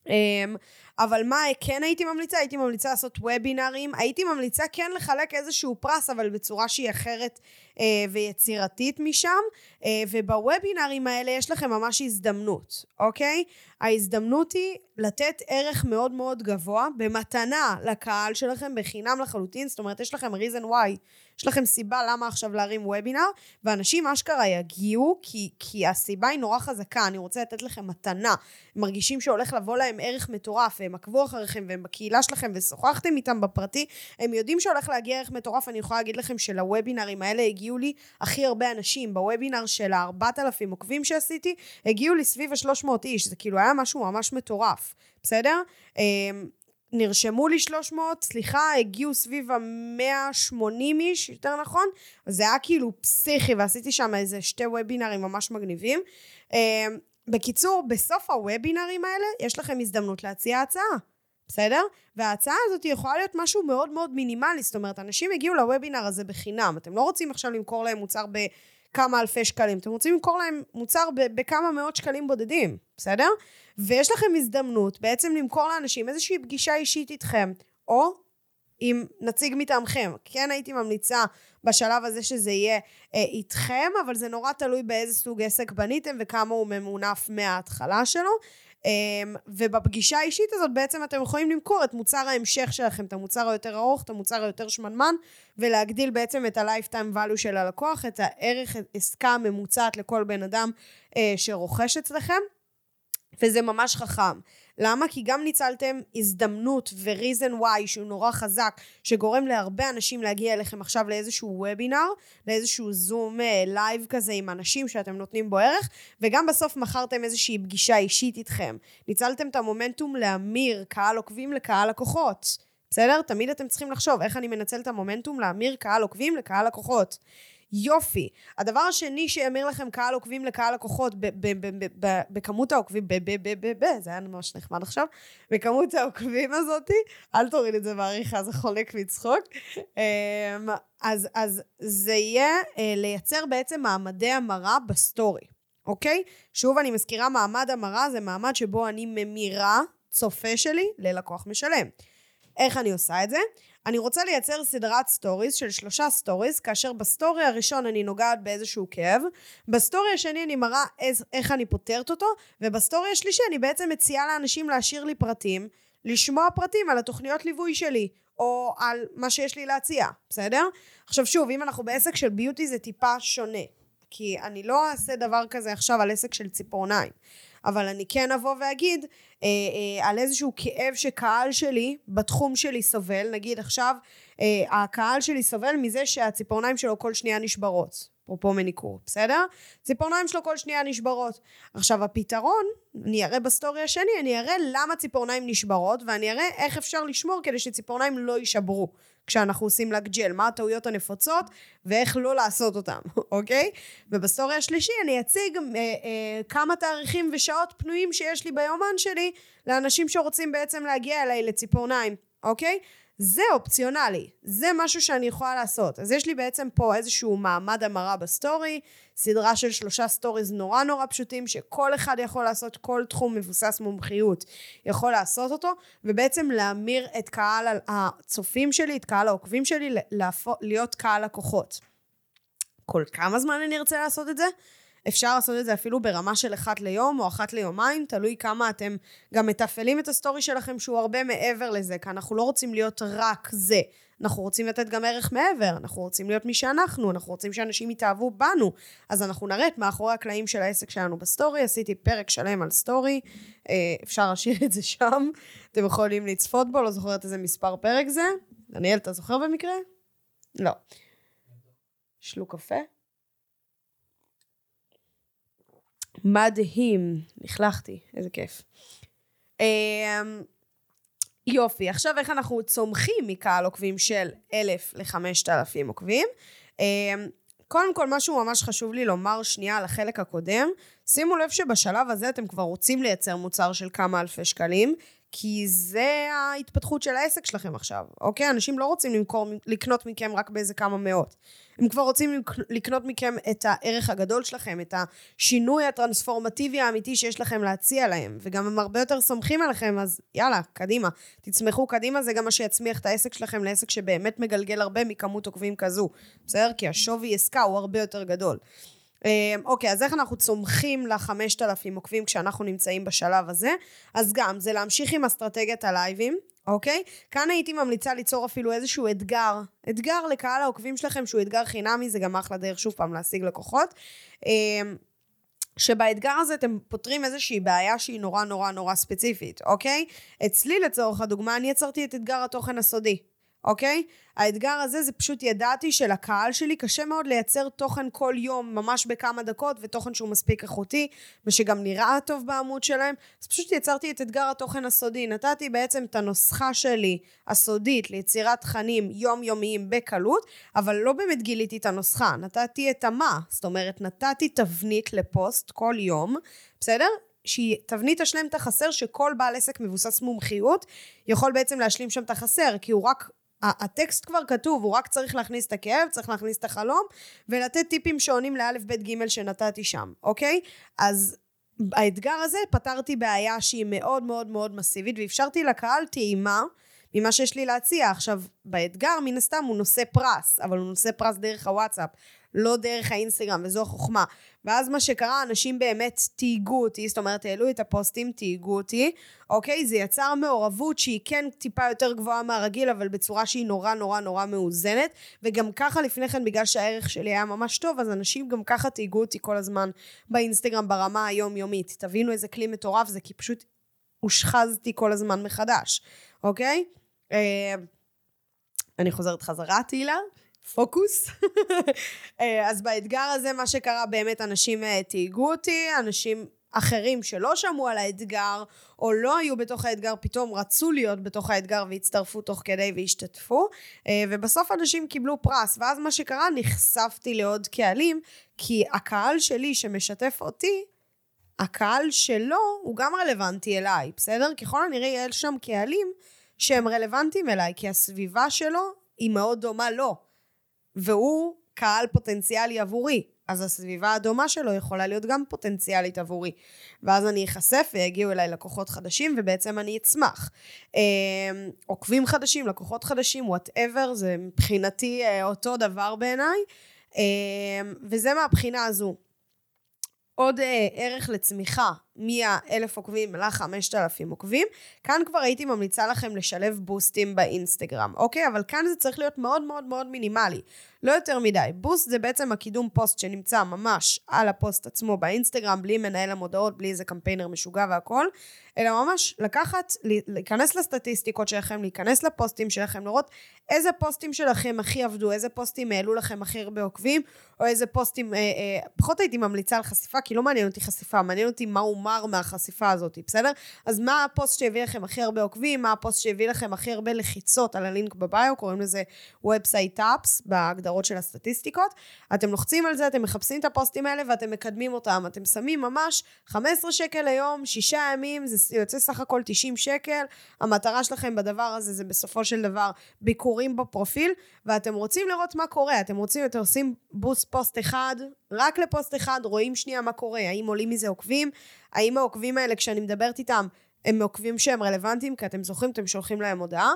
אמ, אבל מה כן הייתי ממליצה? הייתי ממליצה לעשות וובינארים, הייתי ממליצה כן לחלק איזשהו פרס, אבל בצורה שהיא אחרת אה, ויצירתית משם, אה, ובוובינארים האלה יש לכם ממש הזדמנות, אוקיי? ההזדמנות היא לתת ערך מאוד מאוד גבוה במתנה לקהל שלכם בחינם לחלוטין, זאת אומרת יש לכם reason why יש לכם סיבה למה עכשיו להרים וובינר, ואנשים אשכרה יגיעו, כי, כי הסיבה היא נורא חזקה, אני רוצה לתת לכם מתנה. הם מרגישים שהולך לבוא להם ערך מטורף, והם עקבו אחריכם, והם בקהילה שלכם, ושוחחתם איתם בפרטי, הם יודעים שהולך להגיע ערך מטורף, אני יכולה להגיד לכם שלוובינרים האלה הגיעו לי הכי הרבה אנשים. בוובינר של ה-4,000 עוקבים שעשיתי, הגיעו לי סביב ה-300 איש, זה כאילו היה משהו ממש מטורף, בסדר? נרשמו לי 300, סליחה, הגיעו סביב ה-180 איש, יותר נכון, זה היה כאילו פסיכי, ועשיתי שם איזה שתי וובינרים ממש מגניבים. Uh, בקיצור, בסוף הוובינרים האלה, יש לכם הזדמנות להציע הצעה, בסדר? וההצעה הזאת יכולה להיות משהו מאוד מאוד מינימלי, זאת אומרת, אנשים הגיעו לוובינר הזה בחינם, אתם לא רוצים עכשיו למכור להם מוצר ב... כמה אלפי שקלים, אתם רוצים למכור להם מוצר בכמה מאות שקלים בודדים, בסדר? ויש לכם הזדמנות בעצם למכור לאנשים איזושהי פגישה אישית איתכם, או עם נציג מטעמכם. כן הייתי ממליצה בשלב הזה שזה יהיה אה, איתכם, אבל זה נורא תלוי באיזה סוג עסק בניתם וכמה הוא ממונף מההתחלה שלו. אמ, ובפגישה האישית הזאת בעצם אתם יכולים למכור את מוצר ההמשך שלכם, את המוצר היותר ארוך, את המוצר היותר שמנמן, ולהגדיל בעצם את ה-lifetime value של הלקוח, את הערך עסקה הממוצעת לכל בן אדם אה, שרוכש אצלכם, וזה ממש חכם. למה? כי גם ניצלתם הזדמנות ו-reason why שהוא נורא חזק, שגורם להרבה אנשים להגיע אליכם עכשיו לאיזשהו וובינר, לאיזשהו זום לייב אה, כזה עם אנשים שאתם נותנים בו ערך, וגם בסוף מכרתם איזושהי פגישה אישית איתכם. ניצלתם את המומנטום להמיר קהל עוקבים לקהל לקוחות. בסדר? תמיד אתם צריכים לחשוב איך אני מנצל את המומנטום להמיר קהל עוקבים לקהל לקוחות. יופי. הדבר השני שימיר לכם קהל עוקבים לקהל לקוחות בכמות העוקבים, זה היה ממש נחמד עכשיו, בכמות העוקבים הזאתי, אל תוריד את זה בעריכה, זה חולק מצחוק. אמ, אז, אז זה יהיה אה, לייצר בעצם מעמדי המרה בסטורי, אוקיי? שוב, אני מזכירה, מעמד המרה זה מעמד שבו אני ממירה צופה שלי ללקוח משלם. איך אני עושה את זה? אני רוצה לייצר סדרת סטוריז של שלושה סטוריז, כאשר בסטורי הראשון אני נוגעת באיזשהו כאב, בסטורי השני אני מראה איז, איך אני פותרת אותו, ובסטורי השלישי אני בעצם מציעה לאנשים להשאיר לי פרטים, לשמוע פרטים על התוכניות ליווי שלי, או על מה שיש לי להציע, בסדר? עכשיו שוב, אם אנחנו בעסק של beauty זה טיפה שונה, כי אני לא אעשה דבר כזה עכשיו על עסק של ציפורניים. אבל אני כן אבוא ואגיד אה, אה, על איזשהו כאב שקהל שלי בתחום שלי סובל, נגיד עכשיו אה, הקהל שלי סובל מזה שהציפורניים שלו כל שנייה נשברות. אפרופו מניקור, בסדר? ציפורניים שלו כל שנייה נשברות. עכשיו הפתרון, אני אראה בסטורי השני, אני אראה למה ציפורניים נשברות, ואני אראה איך אפשר לשמור כדי שציפורניים לא יישברו. כשאנחנו עושים לק ג'ל, מה הטעויות הנפוצות ואיך לא לעשות אותם, אוקיי? ובסטורי השלישי אני אציג אה, אה, כמה תאריכים ושעות פנויים שיש לי ביומן שלי לאנשים שרוצים בעצם להגיע אליי לציפורניים, אוקיי? זה אופציונלי, זה משהו שאני יכולה לעשות. אז יש לי בעצם פה איזשהו מעמד המרה בסטורי, סדרה של שלושה סטוריז נורא נורא פשוטים, שכל אחד יכול לעשות, כל תחום מבוסס מומחיות יכול לעשות אותו, ובעצם להמיר את קהל הצופים שלי, את קהל העוקבים שלי, להיות קהל לקוחות. כל כמה זמן אני ארצה לעשות את זה? אפשר לעשות את זה אפילו ברמה של אחת ליום או אחת ליומיים, תלוי כמה אתם גם מתפעלים את הסטורי שלכם שהוא הרבה מעבר לזה, כי אנחנו לא רוצים להיות רק זה. אנחנו רוצים לתת גם ערך מעבר, אנחנו רוצים להיות מי שאנחנו, אנחנו רוצים שאנשים יתאהבו בנו. אז אנחנו נראה את מאחורי הקלעים של העסק שלנו בסטורי, עשיתי פרק שלם על סטורי, אה, אפשר להשאיר את זה שם, אתם יכולים לצפות בו, לא זוכרת איזה מספר פרק זה. דניאל, אתה זוכר במקרה? לא. שלוק קפה? מדהים. לכלכתי, איזה כיף. אמ, יופי, עכשיו איך אנחנו צומחים מקהל עוקבים של אלף לחמשת אלפים עוקבים? אמ, קודם כל, משהו ממש חשוב לי לומר שנייה על החלק הקודם. שימו לב שבשלב הזה אתם כבר רוצים לייצר מוצר של כמה אלפי שקלים, כי זה ההתפתחות של העסק שלכם עכשיו, אוקיי? אנשים לא רוצים למכור, לקנות מכם רק באיזה כמה מאות. הם כבר רוצים לקנות מכם את הערך הגדול שלכם, את השינוי הטרנספורמטיבי האמיתי שיש לכם להציע להם, וגם הם הרבה יותר סומכים עליכם, אז יאללה, קדימה. תצמחו קדימה, זה גם מה שיצמיח את העסק שלכם לעסק שבאמת מגלגל הרבה מכמות עוקבים כזו, בסדר? כי השווי עסקה הוא הרבה יותר גדול. אמ, אוקיי, אז איך אנחנו צומחים לחמשת אלפים עוקבים כשאנחנו נמצאים בשלב הזה? אז גם, זה להמשיך עם אסטרטגיית הלייבים, אוקיי? כאן הייתי ממליצה ליצור אפילו איזשהו אתגר, אתגר לקהל העוקבים שלכם שהוא אתגר חינמי, זה גם אחלה דרך שוב פעם להשיג לקוחות. אמ, שבאתגר הזה אתם פותרים איזושהי בעיה שהיא נורא נורא נורא ספציפית, אוקיי? אצלי לצורך הדוגמה, אני יצרתי את אתגר התוכן הסודי. אוקיי? האתגר הזה זה פשוט ידעתי שלקהל שלי קשה מאוד לייצר תוכן כל יום ממש בכמה דקות ותוכן שהוא מספיק איכותי ושגם נראה טוב בעמוד שלהם אז פשוט יצרתי את אתגר התוכן הסודי נתתי בעצם את הנוסחה שלי הסודית ליצירת תכנים יומיומיים בקלות אבל לא באמת גיליתי את הנוסחה נתתי את המה זאת אומרת נתתי תבנית לפוסט כל יום בסדר? שהיא תבנית השלם את החסר שכל בעל עסק מבוסס מומחיות יכול בעצם להשלים שם את החסר כי הוא רק הטקסט כבר כתוב, הוא רק צריך להכניס את הכאב, צריך להכניס את החלום, ולתת טיפים שעונים לאלף, בית, גימל שנתתי שם, אוקיי? אז האתגר הזה פתרתי בעיה שהיא מאוד מאוד מאוד מסיבית, ואפשרתי לקהל טעימה ממה שיש לי להציע. עכשיו, באתגר, מן הסתם, הוא נושא פרס, אבל הוא נושא פרס דרך הוואטסאפ. לא דרך האינסטגרם, וזו החוכמה. ואז מה שקרה, אנשים באמת תהיגו אותי, זאת אומרת, העלו את הפוסטים, תהיגו אותי, אוקיי? זה יצר מעורבות שהיא כן טיפה יותר גבוהה מהרגיל, אבל בצורה שהיא נורא נורא נורא מאוזנת, וגם ככה לפני כן, בגלל שהערך שלי היה ממש טוב, אז אנשים גם ככה תהיגו אותי כל הזמן באינסטגרם ברמה היומיומית. תבינו איזה כלי מטורף זה, כי פשוט הושחזתי כל הזמן מחדש, אוקיי? אה, אני חוזרת חזרה, תהילה. פוקוס. אה, אז באתגר הזה מה שקרה באמת אנשים אה, תהיגו אותי, אנשים אחרים שלא שמעו על האתגר או לא היו בתוך האתגר פתאום רצו להיות בתוך האתגר והצטרפו תוך כדי והשתתפו אה, ובסוף אנשים קיבלו פרס ואז מה שקרה נחשפתי לעוד קהלים כי הקהל שלי שמשתף אותי הקהל שלו הוא גם רלוונטי אליי בסדר? ככל הנראה יש שם קהלים שהם רלוונטיים אליי כי הסביבה שלו היא מאוד דומה לו והוא קהל פוטנציאלי עבורי. אז הסביבה הדומה שלו יכולה להיות גם פוטנציאלית עבורי. ואז אני אחשף ויגיעו אליי לקוחות חדשים ובעצם אני אצמח. אה, עוקבים חדשים, לקוחות חדשים, whatever, זה מבחינתי אה, אותו דבר בעיניי. אה, וזה מהבחינה הזו. עוד ערך לצמיחה מה-1,000 עוקבים ל-5,000 עוקבים. כאן כבר הייתי ממליצה לכם לשלב בוסטים באינסטגרם, אוקיי? אבל כאן זה צריך להיות מאוד מאוד מאוד מינימלי. לא יותר מדי. בוסט זה בעצם הקידום פוסט שנמצא ממש על הפוסט עצמו באינסטגרם, בלי מנהל המודעות, בלי איזה קמפיינר משוגע והכל, אלא ממש לקחת, להיכנס לסטטיסטיקות שלכם, להיכנס לפוסטים שלכם, לראות איזה פוסטים שלכם הכי עבדו, איזה פוסטים העלו לכם הכי הרבה עוקבים, או איזה פוסטים, אה, אה, פחות הייתי ממליצה על חשיפה, כי לא מעניין אותי חשיפה, מעניין אותי מה אומר מהחשיפה הזאת, בסדר? אז מה הפוסט שהביא לכם הכי הרבה עוקבים, מה הפוסט שהביא לכם הכי הרבה לחיצות על הלינק ב bio, קוראים לזה Website Taps, בהגדרות של הסטטיסטיקות. אתם לוחצים על זה, אתם מחפשים את הפוסטים האלה ואתם מקדמים אותם. אתם שמים ממש 15 שקל ליום, שישה ימים, זה יוצא סך הכל 90 שקל. המטרה שלכם בדבר הזה זה בסופו של דבר ביקורים בפרופיל, ואתם רוצים לראות מה קורה. אתם רוצים, אתם עושים boost פוסט אחד, רק לפוסט אחד, רואים שנייה מה קורה, האם עולים מזה עוקבים, האם העוקבים האלה, כשאני מדברת איתם, הם עוקבים שהם רלוונטיים, כי אתם זוכרים, אתם שולחים להם הודעה.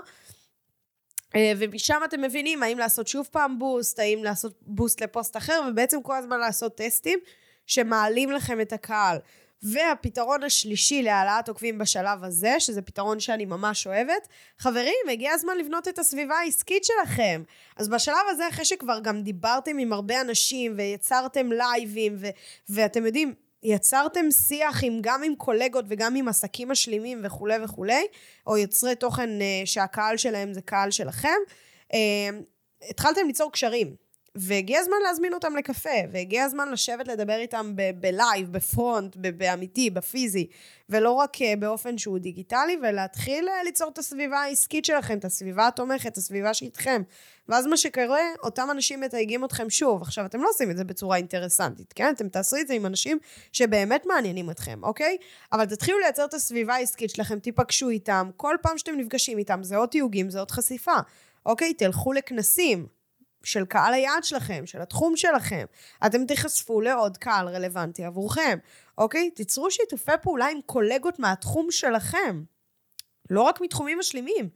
אה, ומשם אתם מבינים האם לעשות שוב פעם boost, האם לעשות boost לפוסט אחר, ובעצם כל הזמן לעשות טסטים שמעלים לכם את הקהל. והפתרון השלישי להעלאת עוקבים בשלב הזה, שזה פתרון שאני ממש אוהבת, חברים, הגיע הזמן לבנות את הסביבה העסקית שלכם. אז בשלב הזה, אחרי שכבר גם דיברתם עם הרבה אנשים ויצרתם לייבים, ו- ואתם יודעים, יצרתם שיח עם, גם עם קולגות וגם עם עסקים משלימים וכולי וכולי, או יוצרי תוכן uh, שהקהל שלהם זה קהל שלכם, uh, התחלתם ליצור קשרים. והגיע הזמן להזמין אותם לקפה, והגיע הזמן לשבת לדבר איתם בלייב, בפרונט, באמיתי, בפיזי, ולא רק אה, באופן שהוא דיגיטלי, ולהתחיל אה, ליצור את הסביבה העסקית שלכם, את הסביבה התומכת, את הסביבה שאיתכם. ואז מה שקורה, אותם אנשים מתייגים אתכם שוב. עכשיו, אתם לא עושים את זה בצורה אינטרסנטית, כן? אתם תעשו את זה עם אנשים שבאמת מעניינים אתכם, אוקיי? אבל תתחילו לייצר את הסביבה העסקית שלכם, תיפגשו איתם, כל פעם שאתם נפגשים איתם, זה עוד תיוגים, זה עוד חשיפה. אוקיי? תלכו לכנסים, של קהל היעד שלכם, של התחום שלכם. אתם תיחשפו לעוד קהל רלוונטי עבורכם, אוקיי? תיצרו שיתופי פעולה עם קולגות מהתחום שלכם, לא רק מתחומים משלימים.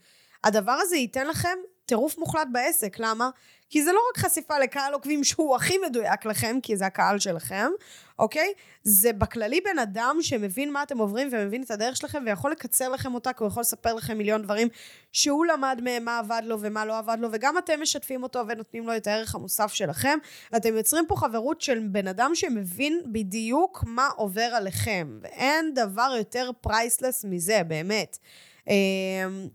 הדבר הזה ייתן לכם טירוף מוחלט בעסק, למה? כי זה לא רק חשיפה לקהל עוקבים שהוא הכי מדויק לכם, כי זה הקהל שלכם, אוקיי? זה בכללי בן אדם שמבין מה אתם עוברים ומבין את הדרך שלכם ויכול לקצר לכם אותה, כי הוא יכול לספר לכם מיליון דברים שהוא למד מהם מה עבד לו ומה לא עבד לו, וגם אתם משתפים אותו ונותנים לו את הערך המוסף שלכם. ואתם יוצרים פה חברות של בן אדם שמבין בדיוק מה עובר עליכם, ואין דבר יותר פרייסלס מזה, באמת. אמ,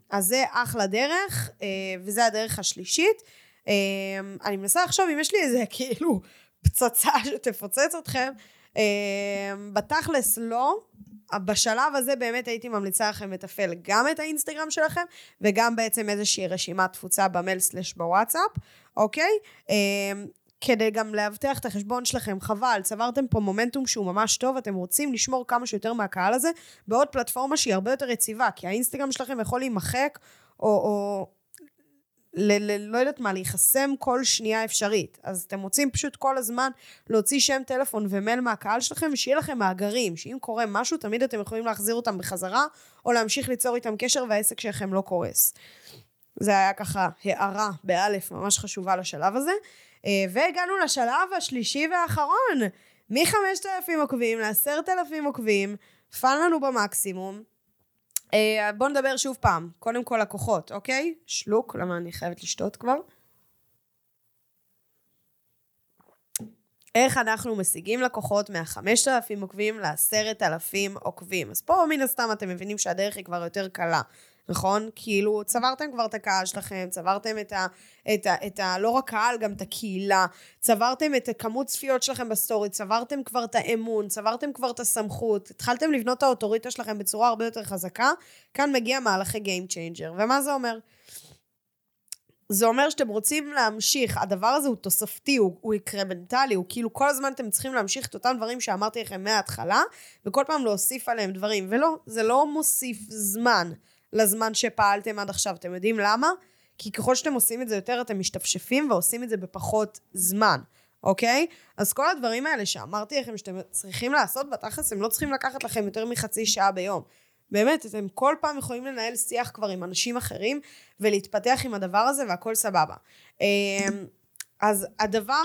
אז זה אחלה דרך, אה, וזה הדרך השלישית. אמ, אני מנסה לחשוב אם יש לי איזה כאילו פצצה שתפוצץ אתכם. אמ, בתכלס לא. בשלב הזה באמת הייתי ממליצה לכם לתפעל גם את האינסטגרם שלכם וגם בעצם איזושהי רשימת תפוצה במייל סלש בוואטסאפ, אוקיי? כדי גם לאבטח את החשבון שלכם. חבל, צברתם פה מומנטום שהוא ממש טוב, אתם רוצים לשמור כמה שיותר מהקהל הזה בעוד פלטפורמה שהיא הרבה יותר יציבה, כי האינסטגרם שלכם יכול להימחק, או, או ל- ל- לא יודעת מה, להיחסם כל שנייה אפשרית. אז אתם רוצים פשוט כל הזמן להוציא שם טלפון ומייל מהקהל שלכם, ושיהיה לכם מאגרים, שאם קורה משהו, תמיד אתם יכולים להחזיר אותם בחזרה, או להמשיך ליצור איתם קשר והעסק שלכם לא קורס. זה היה ככה הערה באלף ממש חשובה לשלב הזה. אה, והגענו לשלב השלישי והאחרון, מ-5,000 עוקבים ל-10,000 עוקבים, fun לנו במקסימום. אה, בואו נדבר שוב פעם. קודם כל לקוחות, אוקיי? שלוק, למה אני חייבת לשתות כבר? איך אנחנו משיגים לקוחות מה-5,000 עוקבים ל-10,000 עוקבים. אז פה מן הסתם אתם מבינים שהדרך היא כבר יותר קלה. נכון? כאילו, צברתם כבר את הקהל שלכם, צברתם את ה... את ה, את ה לא רק קהל, גם את הקהילה, צברתם את כמות צפיות שלכם בסטורי, צברתם כבר את האמון, צברתם כבר את הסמכות, התחלתם לבנות את האוטוריטה שלכם בצורה הרבה יותר חזקה, כאן מגיע מהלכי Game Changer. ומה זה אומר? זה אומר שאתם רוצים להמשיך, הדבר הזה הוא תוספתי, הוא, הוא אקרמנטלי, הוא כאילו כל הזמן אתם צריכים להמשיך את אותם דברים שאמרתי לכם מההתחלה, וכל פעם להוסיף עליהם דברים. ולא, זה לא מוסיף זמן. לזמן שפעלתם עד עכשיו. אתם יודעים למה? כי ככל שאתם עושים את זה יותר, אתם משתפשפים ועושים את זה בפחות זמן, אוקיי? אז כל הדברים האלה שאמרתי לכם שאתם צריכים לעשות, בתכלס הם לא צריכים לקחת לכם יותר מחצי שעה ביום. באמת, אתם כל פעם יכולים לנהל שיח כבר עם אנשים אחרים ולהתפתח עם הדבר הזה והכל סבבה. אמ, אז הדבר,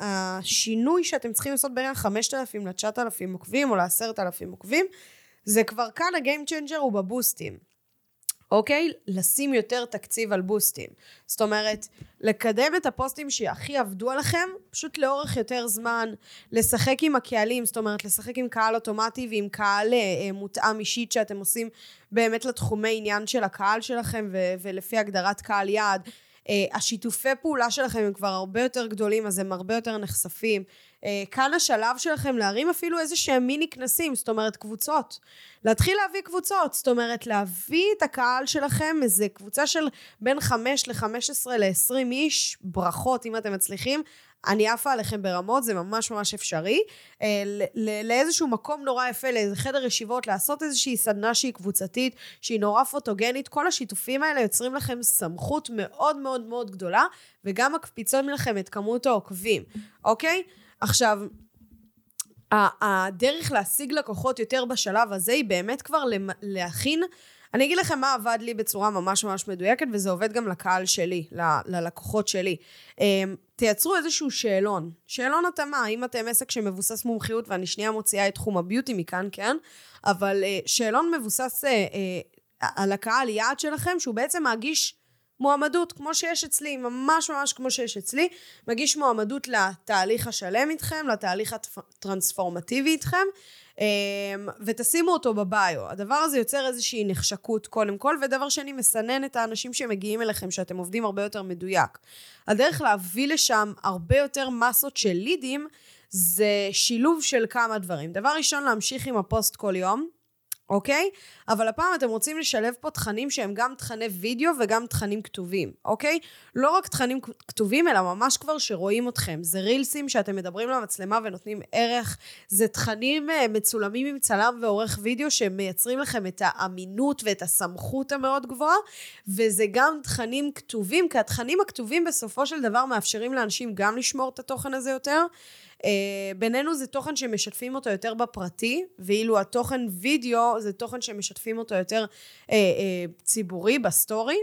השינוי שאתם צריכים לעשות בין ה-5,000 ל-9,000 עוקבים או ל-10,000 עוקבים, זה כבר כאן ה game changer הוא בבוסטים. אוקיי? לשים יותר תקציב על בוסטים. זאת אומרת, לקדם את הפוסטים שהכי עבדו עליכם, פשוט לאורך יותר זמן, לשחק עם הקהלים, זאת אומרת, לשחק עם קהל אוטומטי ועם קהל אה, מותאם אישית שאתם עושים באמת לתחומי עניין של הקהל שלכם ו- ולפי הגדרת קהל יעד. אה, השיתופי פעולה שלכם הם כבר הרבה יותר גדולים, אז הם הרבה יותר נחשפים. אה, כאן השלב שלכם להרים אפילו איזה שהם מיני כנסים, זאת אומרת קבוצות. להתחיל להביא קבוצות, זאת אומרת להביא את הקהל שלכם, איזה קבוצה של בין 5 ל-15 ל-20 איש, ברכות אם אתם מצליחים. אני עפה עליכם ברמות, זה ממש ממש אפשרי. אה, לאיזשהו מקום נורא יפה, לאיזה חדר ישיבות, לעשות איזושהי סדנה שהיא קבוצתית, שהיא נורא פוטוגנית, כל השיתופים האלה יוצרים לכם סמכות מאוד מאוד מאוד גדולה, וגם מקפיצות לכם את כמות העוקבים, אוקיי? עכשיו, הדרך להשיג לקוחות יותר בשלב הזה היא באמת כבר להכין אני אגיד לכם מה עבד לי בצורה ממש ממש מדויקת, וזה עובד גם לקהל שלי, ללקוחות שלי. אמ, תייצרו איזשהו שאלון. שאלון התאמה, אם אתם עסק שמבוסס מומחיות, ואני שנייה מוציאה את תחום הביוטי מכאן, כן? אבל אה, שאלון מבוסס אה, אה, על הקהל יעד שלכם, שהוא בעצם מגיש מועמדות, כמו שיש אצלי, ממש ממש כמו שיש אצלי, מגיש מועמדות לתהליך השלם איתכם, לתהליך הטרנספורמטיבי איתכם, אמ, ותשימו אותו בביו. הדבר הזה יוצר איזושהי נחשקות קודם כל, ודבר שני, מסנן את האנשים שמגיעים אליכם, שאתם עובדים הרבה יותר מדויק. הדרך להביא לשם הרבה יותר מסות של לידים, זה שילוב של כמה דברים. דבר ראשון, להמשיך עם הפוסט כל יום. אוקיי? אבל הפעם אתם רוצים לשלב פה תכנים שהם גם תכני וידאו וגם תכנים כתובים, אוקיי? לא רק תכנים כתובים, אלא ממש כבר שרואים אתכם. זה רילסים שאתם מדברים למצלמה ונותנים ערך, זה תכנים uh, מצולמים עם צלם ועורך וידאו שמייצרים לכם את האמינות ואת הסמכות המאוד גבוהה, וזה גם תכנים כתובים, כי התכנים הכתובים בסופו של דבר מאפשרים לאנשים גם לשמור את התוכן הזה יותר, בינינו זה תוכן שמשתפים אותו יותר בפרטי, ואילו התוכן וידאו זה תוכן שמשתפים אותו יותר אה, אה, ציבורי, בסטורי.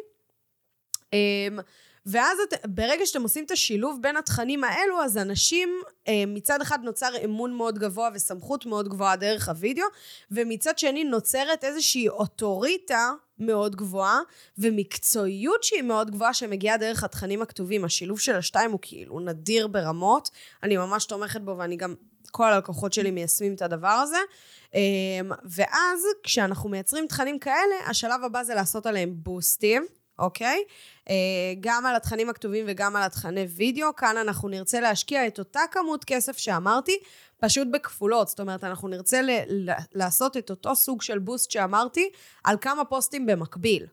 ואז את, ברגע שאתם עושים את השילוב בין התכנים האלו, אז אנשים, מצד אחד נוצר אמון מאוד גבוה וסמכות מאוד גבוהה דרך הוידאו, ומצד שני נוצרת איזושהי אוטוריטה מאוד גבוהה, ומקצועיות שהיא מאוד גבוהה שמגיעה דרך התכנים הכתובים. השילוב של השתיים הוא כאילו נדיר ברמות, אני ממש תומכת בו ואני גם, כל הלקוחות שלי מיישמים את הדבר הזה. אמ, ואז כשאנחנו מייצרים תכנים כאלה, השלב הבא זה לעשות עליהם בוסטים. אוקיי? אה, גם על התכנים הכתובים וגם על התכני וידאו. כאן אנחנו נרצה להשקיע את אותה כמות כסף שאמרתי, פשוט בכפולות. זאת אומרת, אנחנו נרצה ל- לעשות את אותו סוג של בוסט שאמרתי על כמה פוסטים במקביל.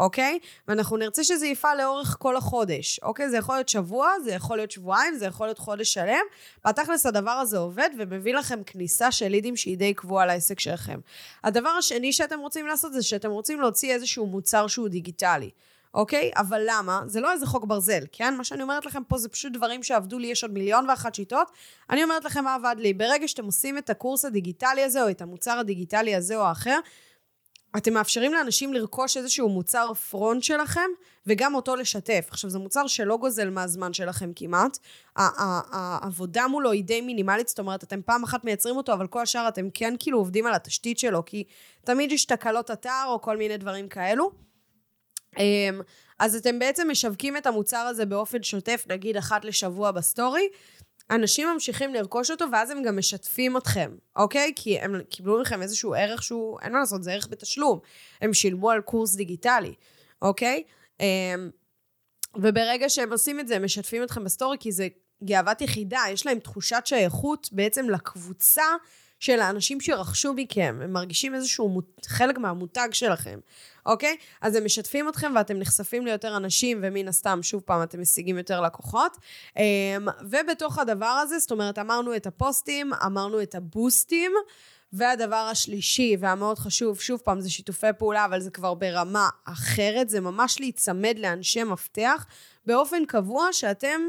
אוקיי? ואנחנו נרצה שזה יפעל לאורך כל החודש, אוקיי? זה יכול להיות שבוע, זה יכול להיות שבועיים, זה יכול להיות חודש שלם. בתכלס הדבר הזה עובד ומביא לכם כניסה של לידים שהיא די קבועה לעסק שלכם. הדבר השני שאתם רוצים לעשות זה שאתם רוצים להוציא איזשהו מוצר שהוא דיגיטלי. אוקיי? אבל למה? זה לא איזה חוק ברזל, כן? מה שאני אומרת לכם פה זה פשוט דברים שעבדו לי, יש עוד מיליון ואחת שיטות. אני אומרת לכם מה עבד לי. ברגע שאתם עושים את הקורס הדיגיטלי הזה, או את המוצר הדיגיטלי הזה או האחר, אתם מאפשרים לאנשים לרכוש איזשהו מוצר front שלכם, וגם אותו לשתף. עכשיו, זה מוצר שלא גוזל מהזמן שלכם כמעט. העבודה מולו היא די מינימלית, זאת אומרת, אתם פעם אחת מייצרים אותו, אבל כל השאר אתם כן כאילו עובדים על התשתית שלו, כי תמיד יש תקלות אתר או כל מיני דברים כאלו. אמ, אז אתם בעצם משווקים את המוצר הזה באופן שוטף, נגיד אחת לשבוע בסטורי, אנשים ממשיכים לרכוש אותו, ואז הם גם משתפים אתכם, אוקיי? כי הם קיבלו מכם איזשהו ערך שהוא, אין מה לעשות, זה ערך בתשלום. הם שילמו על קורס דיגיטלי, אוקיי? אמ, וברגע שהם עושים את זה, הם משתפים אתכם בסטורי, כי זה גאוות יחידה, יש להם תחושת שייכות בעצם לקבוצה של האנשים שרכשו מכם, הם מרגישים איזשהו מות, חלק מהמותג שלכם, אוקיי? אז הם משתפים אתכם ואתם נחשפים ליותר אנשים, ומן הסתם, שוב פעם, אתם משיגים יותר לקוחות. אמ, ובתוך הדבר הזה, זאת אומרת, אמרנו את הפוסטים, אמרנו את הבוסטים. והדבר השלישי והמאוד חשוב, שוב פעם, זה שיתופי פעולה, אבל זה כבר ברמה אחרת, זה ממש להיצמד לאנשי מפתח באופן קבוע שאתם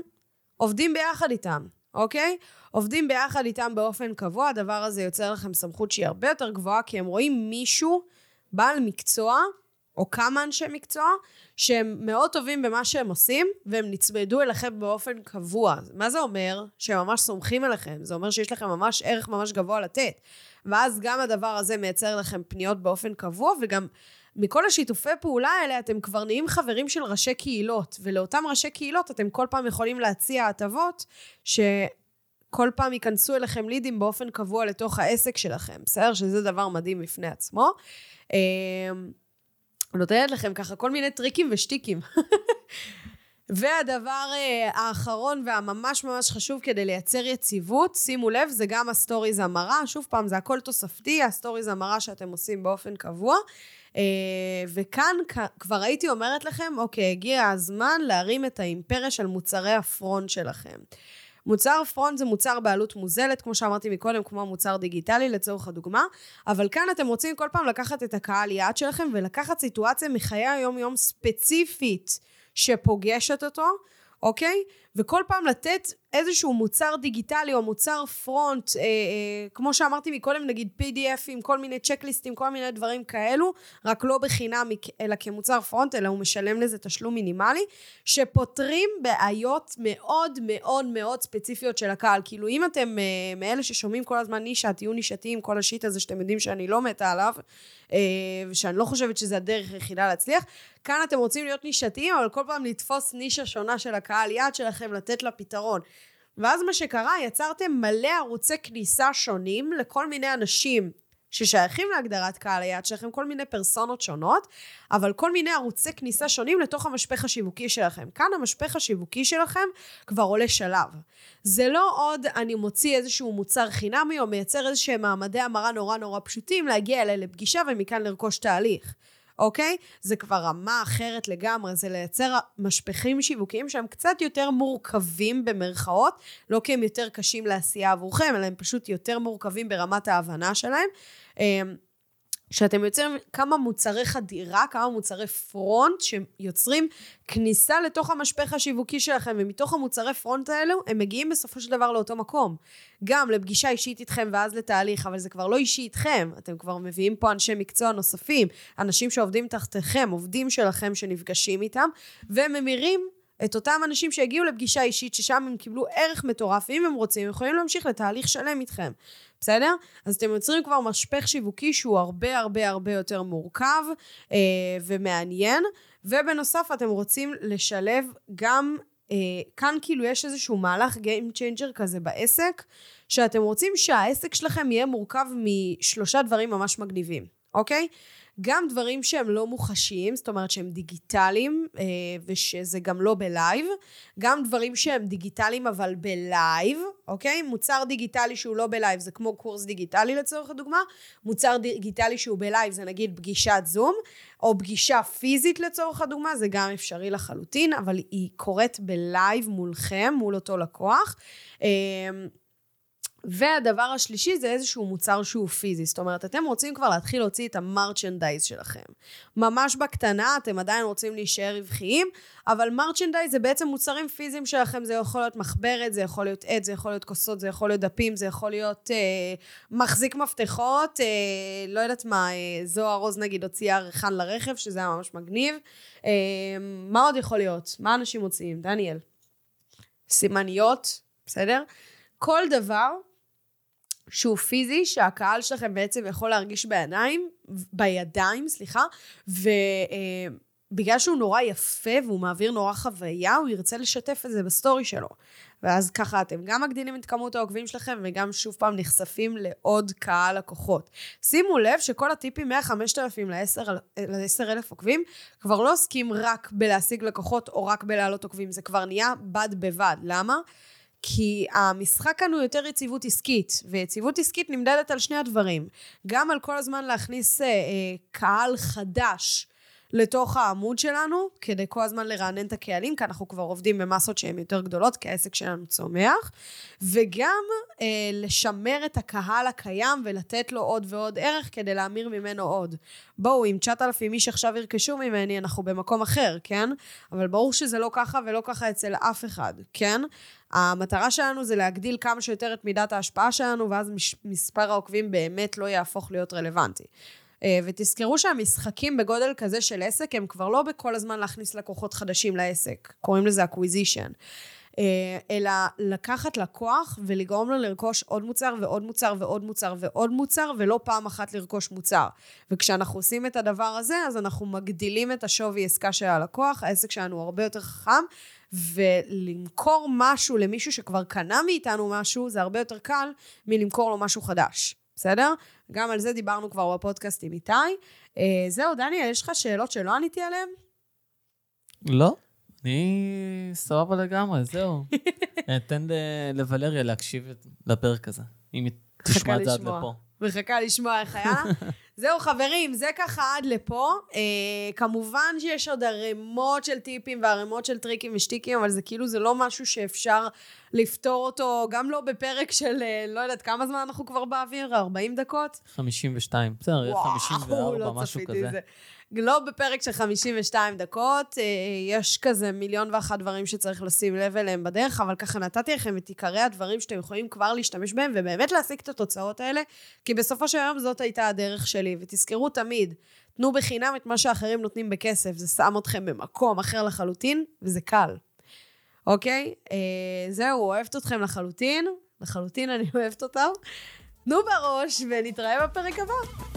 עובדים ביחד איתם, אוקיי? עובדים ביחד איתם באופן קבוע, הדבר הזה יוצר לכם סמכות שהיא הרבה יותר גבוהה, כי הם רואים מישהו, בעל מקצוע, או כמה אנשי מקצוע, שהם מאוד טובים במה שהם עושים, והם נצמדו אליכם באופן קבוע. מה זה אומר? שהם ממש סומכים עליכם. זה אומר שיש לכם ממש ערך ממש גבוה לתת. ואז גם הדבר הזה מייצר לכם פניות באופן קבוע, וגם מכל השיתופי פעולה האלה אתם כבר נהיים חברים של ראשי קהילות, ולאותם ראשי קהילות אתם כל פעם יכולים להציע הטבות שכל פעם ייכנסו אליכם לידים באופן קבוע לתוך העסק שלכם, בסדר? שזה דבר מדהים בפני עצמו. אמ, נותנת לכם ככה כל מיני טריקים ושטיקים. והדבר אה, האחרון והממש ממש חשוב כדי לייצר יציבות, שימו לב, זה גם ה stories המרה, שוב פעם, זה הכל תוספתי, ה stories המרה שאתם עושים באופן קבוע. אה, וכאן כבר הייתי אומרת לכם, אוקיי, הגיע הזמן להרים את האימפריה של מוצרי ה front שלכם. מוצר front זה מוצר בעלות מוזלת, כמו שאמרתי מקודם, כמו מוצר דיגיטלי לצורך הדוגמה, אבל כאן אתם רוצים כל פעם לקחת את הקהל יעד שלכם ולקחת סיטואציה מחיי היום-יום ספציפית שפוגשת אותו, אוקיי? וכל פעם לתת איזשהו מוצר דיגיטלי או מוצר front, אה, אה, כמו שאמרתי מקודם, נגיד PDFים, כל מיני צ'קליסטים, כל מיני דברים כאלו, רק לא בחינם, אלא כמוצר front, אלא הוא משלם לזה תשלום מינימלי, שפותרים בעיות מאוד מאוד מאוד ספציפיות של הקהל. כאילו, אם אתם אה, מאלה ששומעים כל הזמן נישה, תהיו נישתיים, כל ה shit הזה שאתם יודעים שאני לא מתה עליו, אה, ושאני לא חושבת שזה הדרך היחידה להצליח, כאן אתם רוצים להיות נישתיים, אבל כל פעם לתפוס נישה שונה של הקהל יעד שלכם, לתת לה פתרון. ואז מה שקרה, יצרתם מלא ערוצי כניסה שונים לכל מיני אנשים ששייכים להגדרת קהל היעד שלכם, כל מיני פרסונות שונות, אבל כל מיני ערוצי כניסה שונים לתוך המשפך השיווקי שלכם. כאן המשפך השיווקי שלכם כבר עולה שלב. זה לא עוד אני מוציא איזשהו מוצר חינמי או מייצר איזשהם מעמדי המרה נורא נורא פשוטים, להגיע אליי לפגישה ומכאן לרכוש תהליך. אוקיי? זה כבר רמה אחרת לגמרי, זה לייצר משפכים שיווקיים שהם קצת יותר מורכבים במרכאות, לא כי הם יותר קשים לעשייה עבורכם, אלא הם פשוט יותר מורכבים ברמת ההבנה שלהם. שאתם יוצרים כמה מוצרי חדירה, כמה מוצרי פרונט שיוצרים כניסה לתוך המשפך השיווקי שלכם, ומתוך המוצרי פרונט האלו, הם מגיעים בסופו של דבר לאותו מקום. גם לפגישה אישית איתכם ואז לתהליך, אבל זה כבר לא אישי איתכם, אתם כבר מביאים פה אנשי מקצוע נוספים, אנשים שעובדים תחתיכם, עובדים שלכם שנפגשים איתם, וממירים את אותם אנשים שהגיעו לפגישה אישית, ששם הם קיבלו ערך מטורף, ואם הם רוצים, הם יכולים להמשיך לתהליך שלם איתכם. בסדר? אז אתם יוצרים כבר משפך שיווקי שהוא הרבה הרבה הרבה יותר מורכב אה, ומעניין, ובנוסף אתם רוצים לשלב גם, אה, כאן כאילו יש איזשהו מהלך Game Changer כזה בעסק, שאתם רוצים שהעסק שלכם יהיה מורכב משלושה דברים ממש מגניבים, אוקיי? גם דברים שהם לא מוחשיים, זאת אומרת שהם דיגיטליים, אה, ושזה גם לא בלייב, גם דברים שהם דיגיטליים אבל בלייב, אוקיי? מוצר דיגיטלי שהוא לא בלייב זה כמו קורס דיגיטלי לצורך הדוגמה, מוצר דיגיטלי שהוא בלייב זה נגיד פגישת זום, או פגישה פיזית לצורך הדוגמה, זה גם אפשרי לחלוטין, אבל היא קורית בלייב מולכם, מול אותו לקוח. והדבר השלישי זה איזשהו מוצר שהוא פיזי. זאת אומרת, אתם רוצים כבר להתחיל להוציא את המרצ'נדייז שלכם. ממש בקטנה, אתם עדיין רוצים להישאר רווחיים, אבל מרצ'נדייז זה בעצם מוצרים פיזיים שלכם, זה יכול להיות מחברת, זה יכול להיות עט, זה יכול להיות כוסות, זה יכול להיות דפים, זה יכול להיות אה, מחזיק מפתחות, אה, לא יודעת מה, אה, זוהר עוז נגיד הוציאה ריחן לרכב, שזה היה ממש מגניב. אה, מה עוד יכול להיות? מה אנשים מוציאים? דניאל. סימניות, בסדר? כל דבר שהוא פיזי, שהקהל שלכם בעצם יכול להרגיש בעיניים, בידיים, סליחה, ובגלל שהוא נורא יפה והוא מעביר נורא חוויה, הוא ירצה לשתף את זה בסטורי שלו. ואז ככה אתם גם מגדילים את כמות העוקבים שלכם וגם שוב פעם נחשפים לעוד קהל לקוחות. שימו לב שכל הטיפים מה-5,000 ל-10,000 עוקבים כבר לא עוסקים רק בלהשיג לקוחות או רק בלהעלות עוקבים, זה כבר נהיה בד בבד. למה? כי המשחק כאן הוא יותר יציבות עסקית, ויציבות עסקית נמדדת על שני הדברים. גם על כל הזמן להכניס אה, אה, קהל חדש לתוך העמוד שלנו, כדי כל הזמן לרענן את הקהלים, כי אנחנו כבר עובדים במסות שהן יותר גדולות, כי העסק שלנו צומח, וגם אה, לשמר את הקהל הקיים ולתת לו עוד ועוד ערך כדי להמיר ממנו עוד. בואו, אם 9,000 איש עכשיו ירכשו ממני, אנחנו במקום אחר, כן? אבל ברור שזה לא ככה ולא ככה אצל אף אחד, כן? המטרה שלנו זה להגדיל כמה שיותר את מידת ההשפעה שלנו, ואז מספר העוקבים באמת לא יהפוך להיות רלוונטי. אה, ותזכרו שהמשחקים בגודל כזה של עסק הם כבר לא בכל הזמן להכניס לקוחות חדשים לעסק, קוראים לזה acquisition. אה, אלא לקחת לקוח ולגרום לו לרכוש עוד מוצר ועוד מוצר ועוד מוצר ועוד מוצר, ולא פעם אחת לרכוש מוצר. וכשאנחנו עושים את הדבר הזה, אז אנחנו מגדילים את השווי עסקה של הלקוח, העסק שלנו הרבה יותר חכם, ולמכור משהו למישהו שכבר קנה מאיתנו משהו, זה הרבה יותר קל מלמכור לו משהו חדש. בסדר? גם על זה דיברנו כבר בפודקאסט עם איתי. אה, זהו, דניאל, יש לך שאלות שלא עניתי עליהן? לא. אני סבבה לגמרי, זהו. אתן לוולריה להקשיב לפרק הזה, אם היא תשמע את זה עד לפה. מחכה לשמוע איך היה. זהו חברים, זה ככה עד לפה. אה, כמובן שיש עוד ערימות של טיפים וערימות של טריקים ושטיקים, אבל זה כאילו, זה לא משהו שאפשר לפתור אותו, גם לא בפרק של, אה, לא יודעת, כמה זמן אנחנו כבר באוויר? 40 דקות? 52, בסדר, 54, לא משהו כזה. זה. לא בפרק של 52 דקות, אה, יש כזה מיליון ואחת דברים שצריך לשים לב אליהם בדרך, אבל ככה נתתי לכם את עיקרי הדברים שאתם יכולים כבר להשתמש בהם, ובאמת להשיג את התוצאות האלה, כי בסופו של יום זאת הייתה הדרך שלי. ותזכרו תמיד, תנו בחינם את מה שאחרים נותנים בכסף, זה שם אתכם במקום אחר לחלוטין, וזה קל. אוקיי? אה, זהו, אוהבת אתכם לחלוטין, לחלוטין אני אוהבת אותם. תנו בראש, ונתראה בפרק הבא.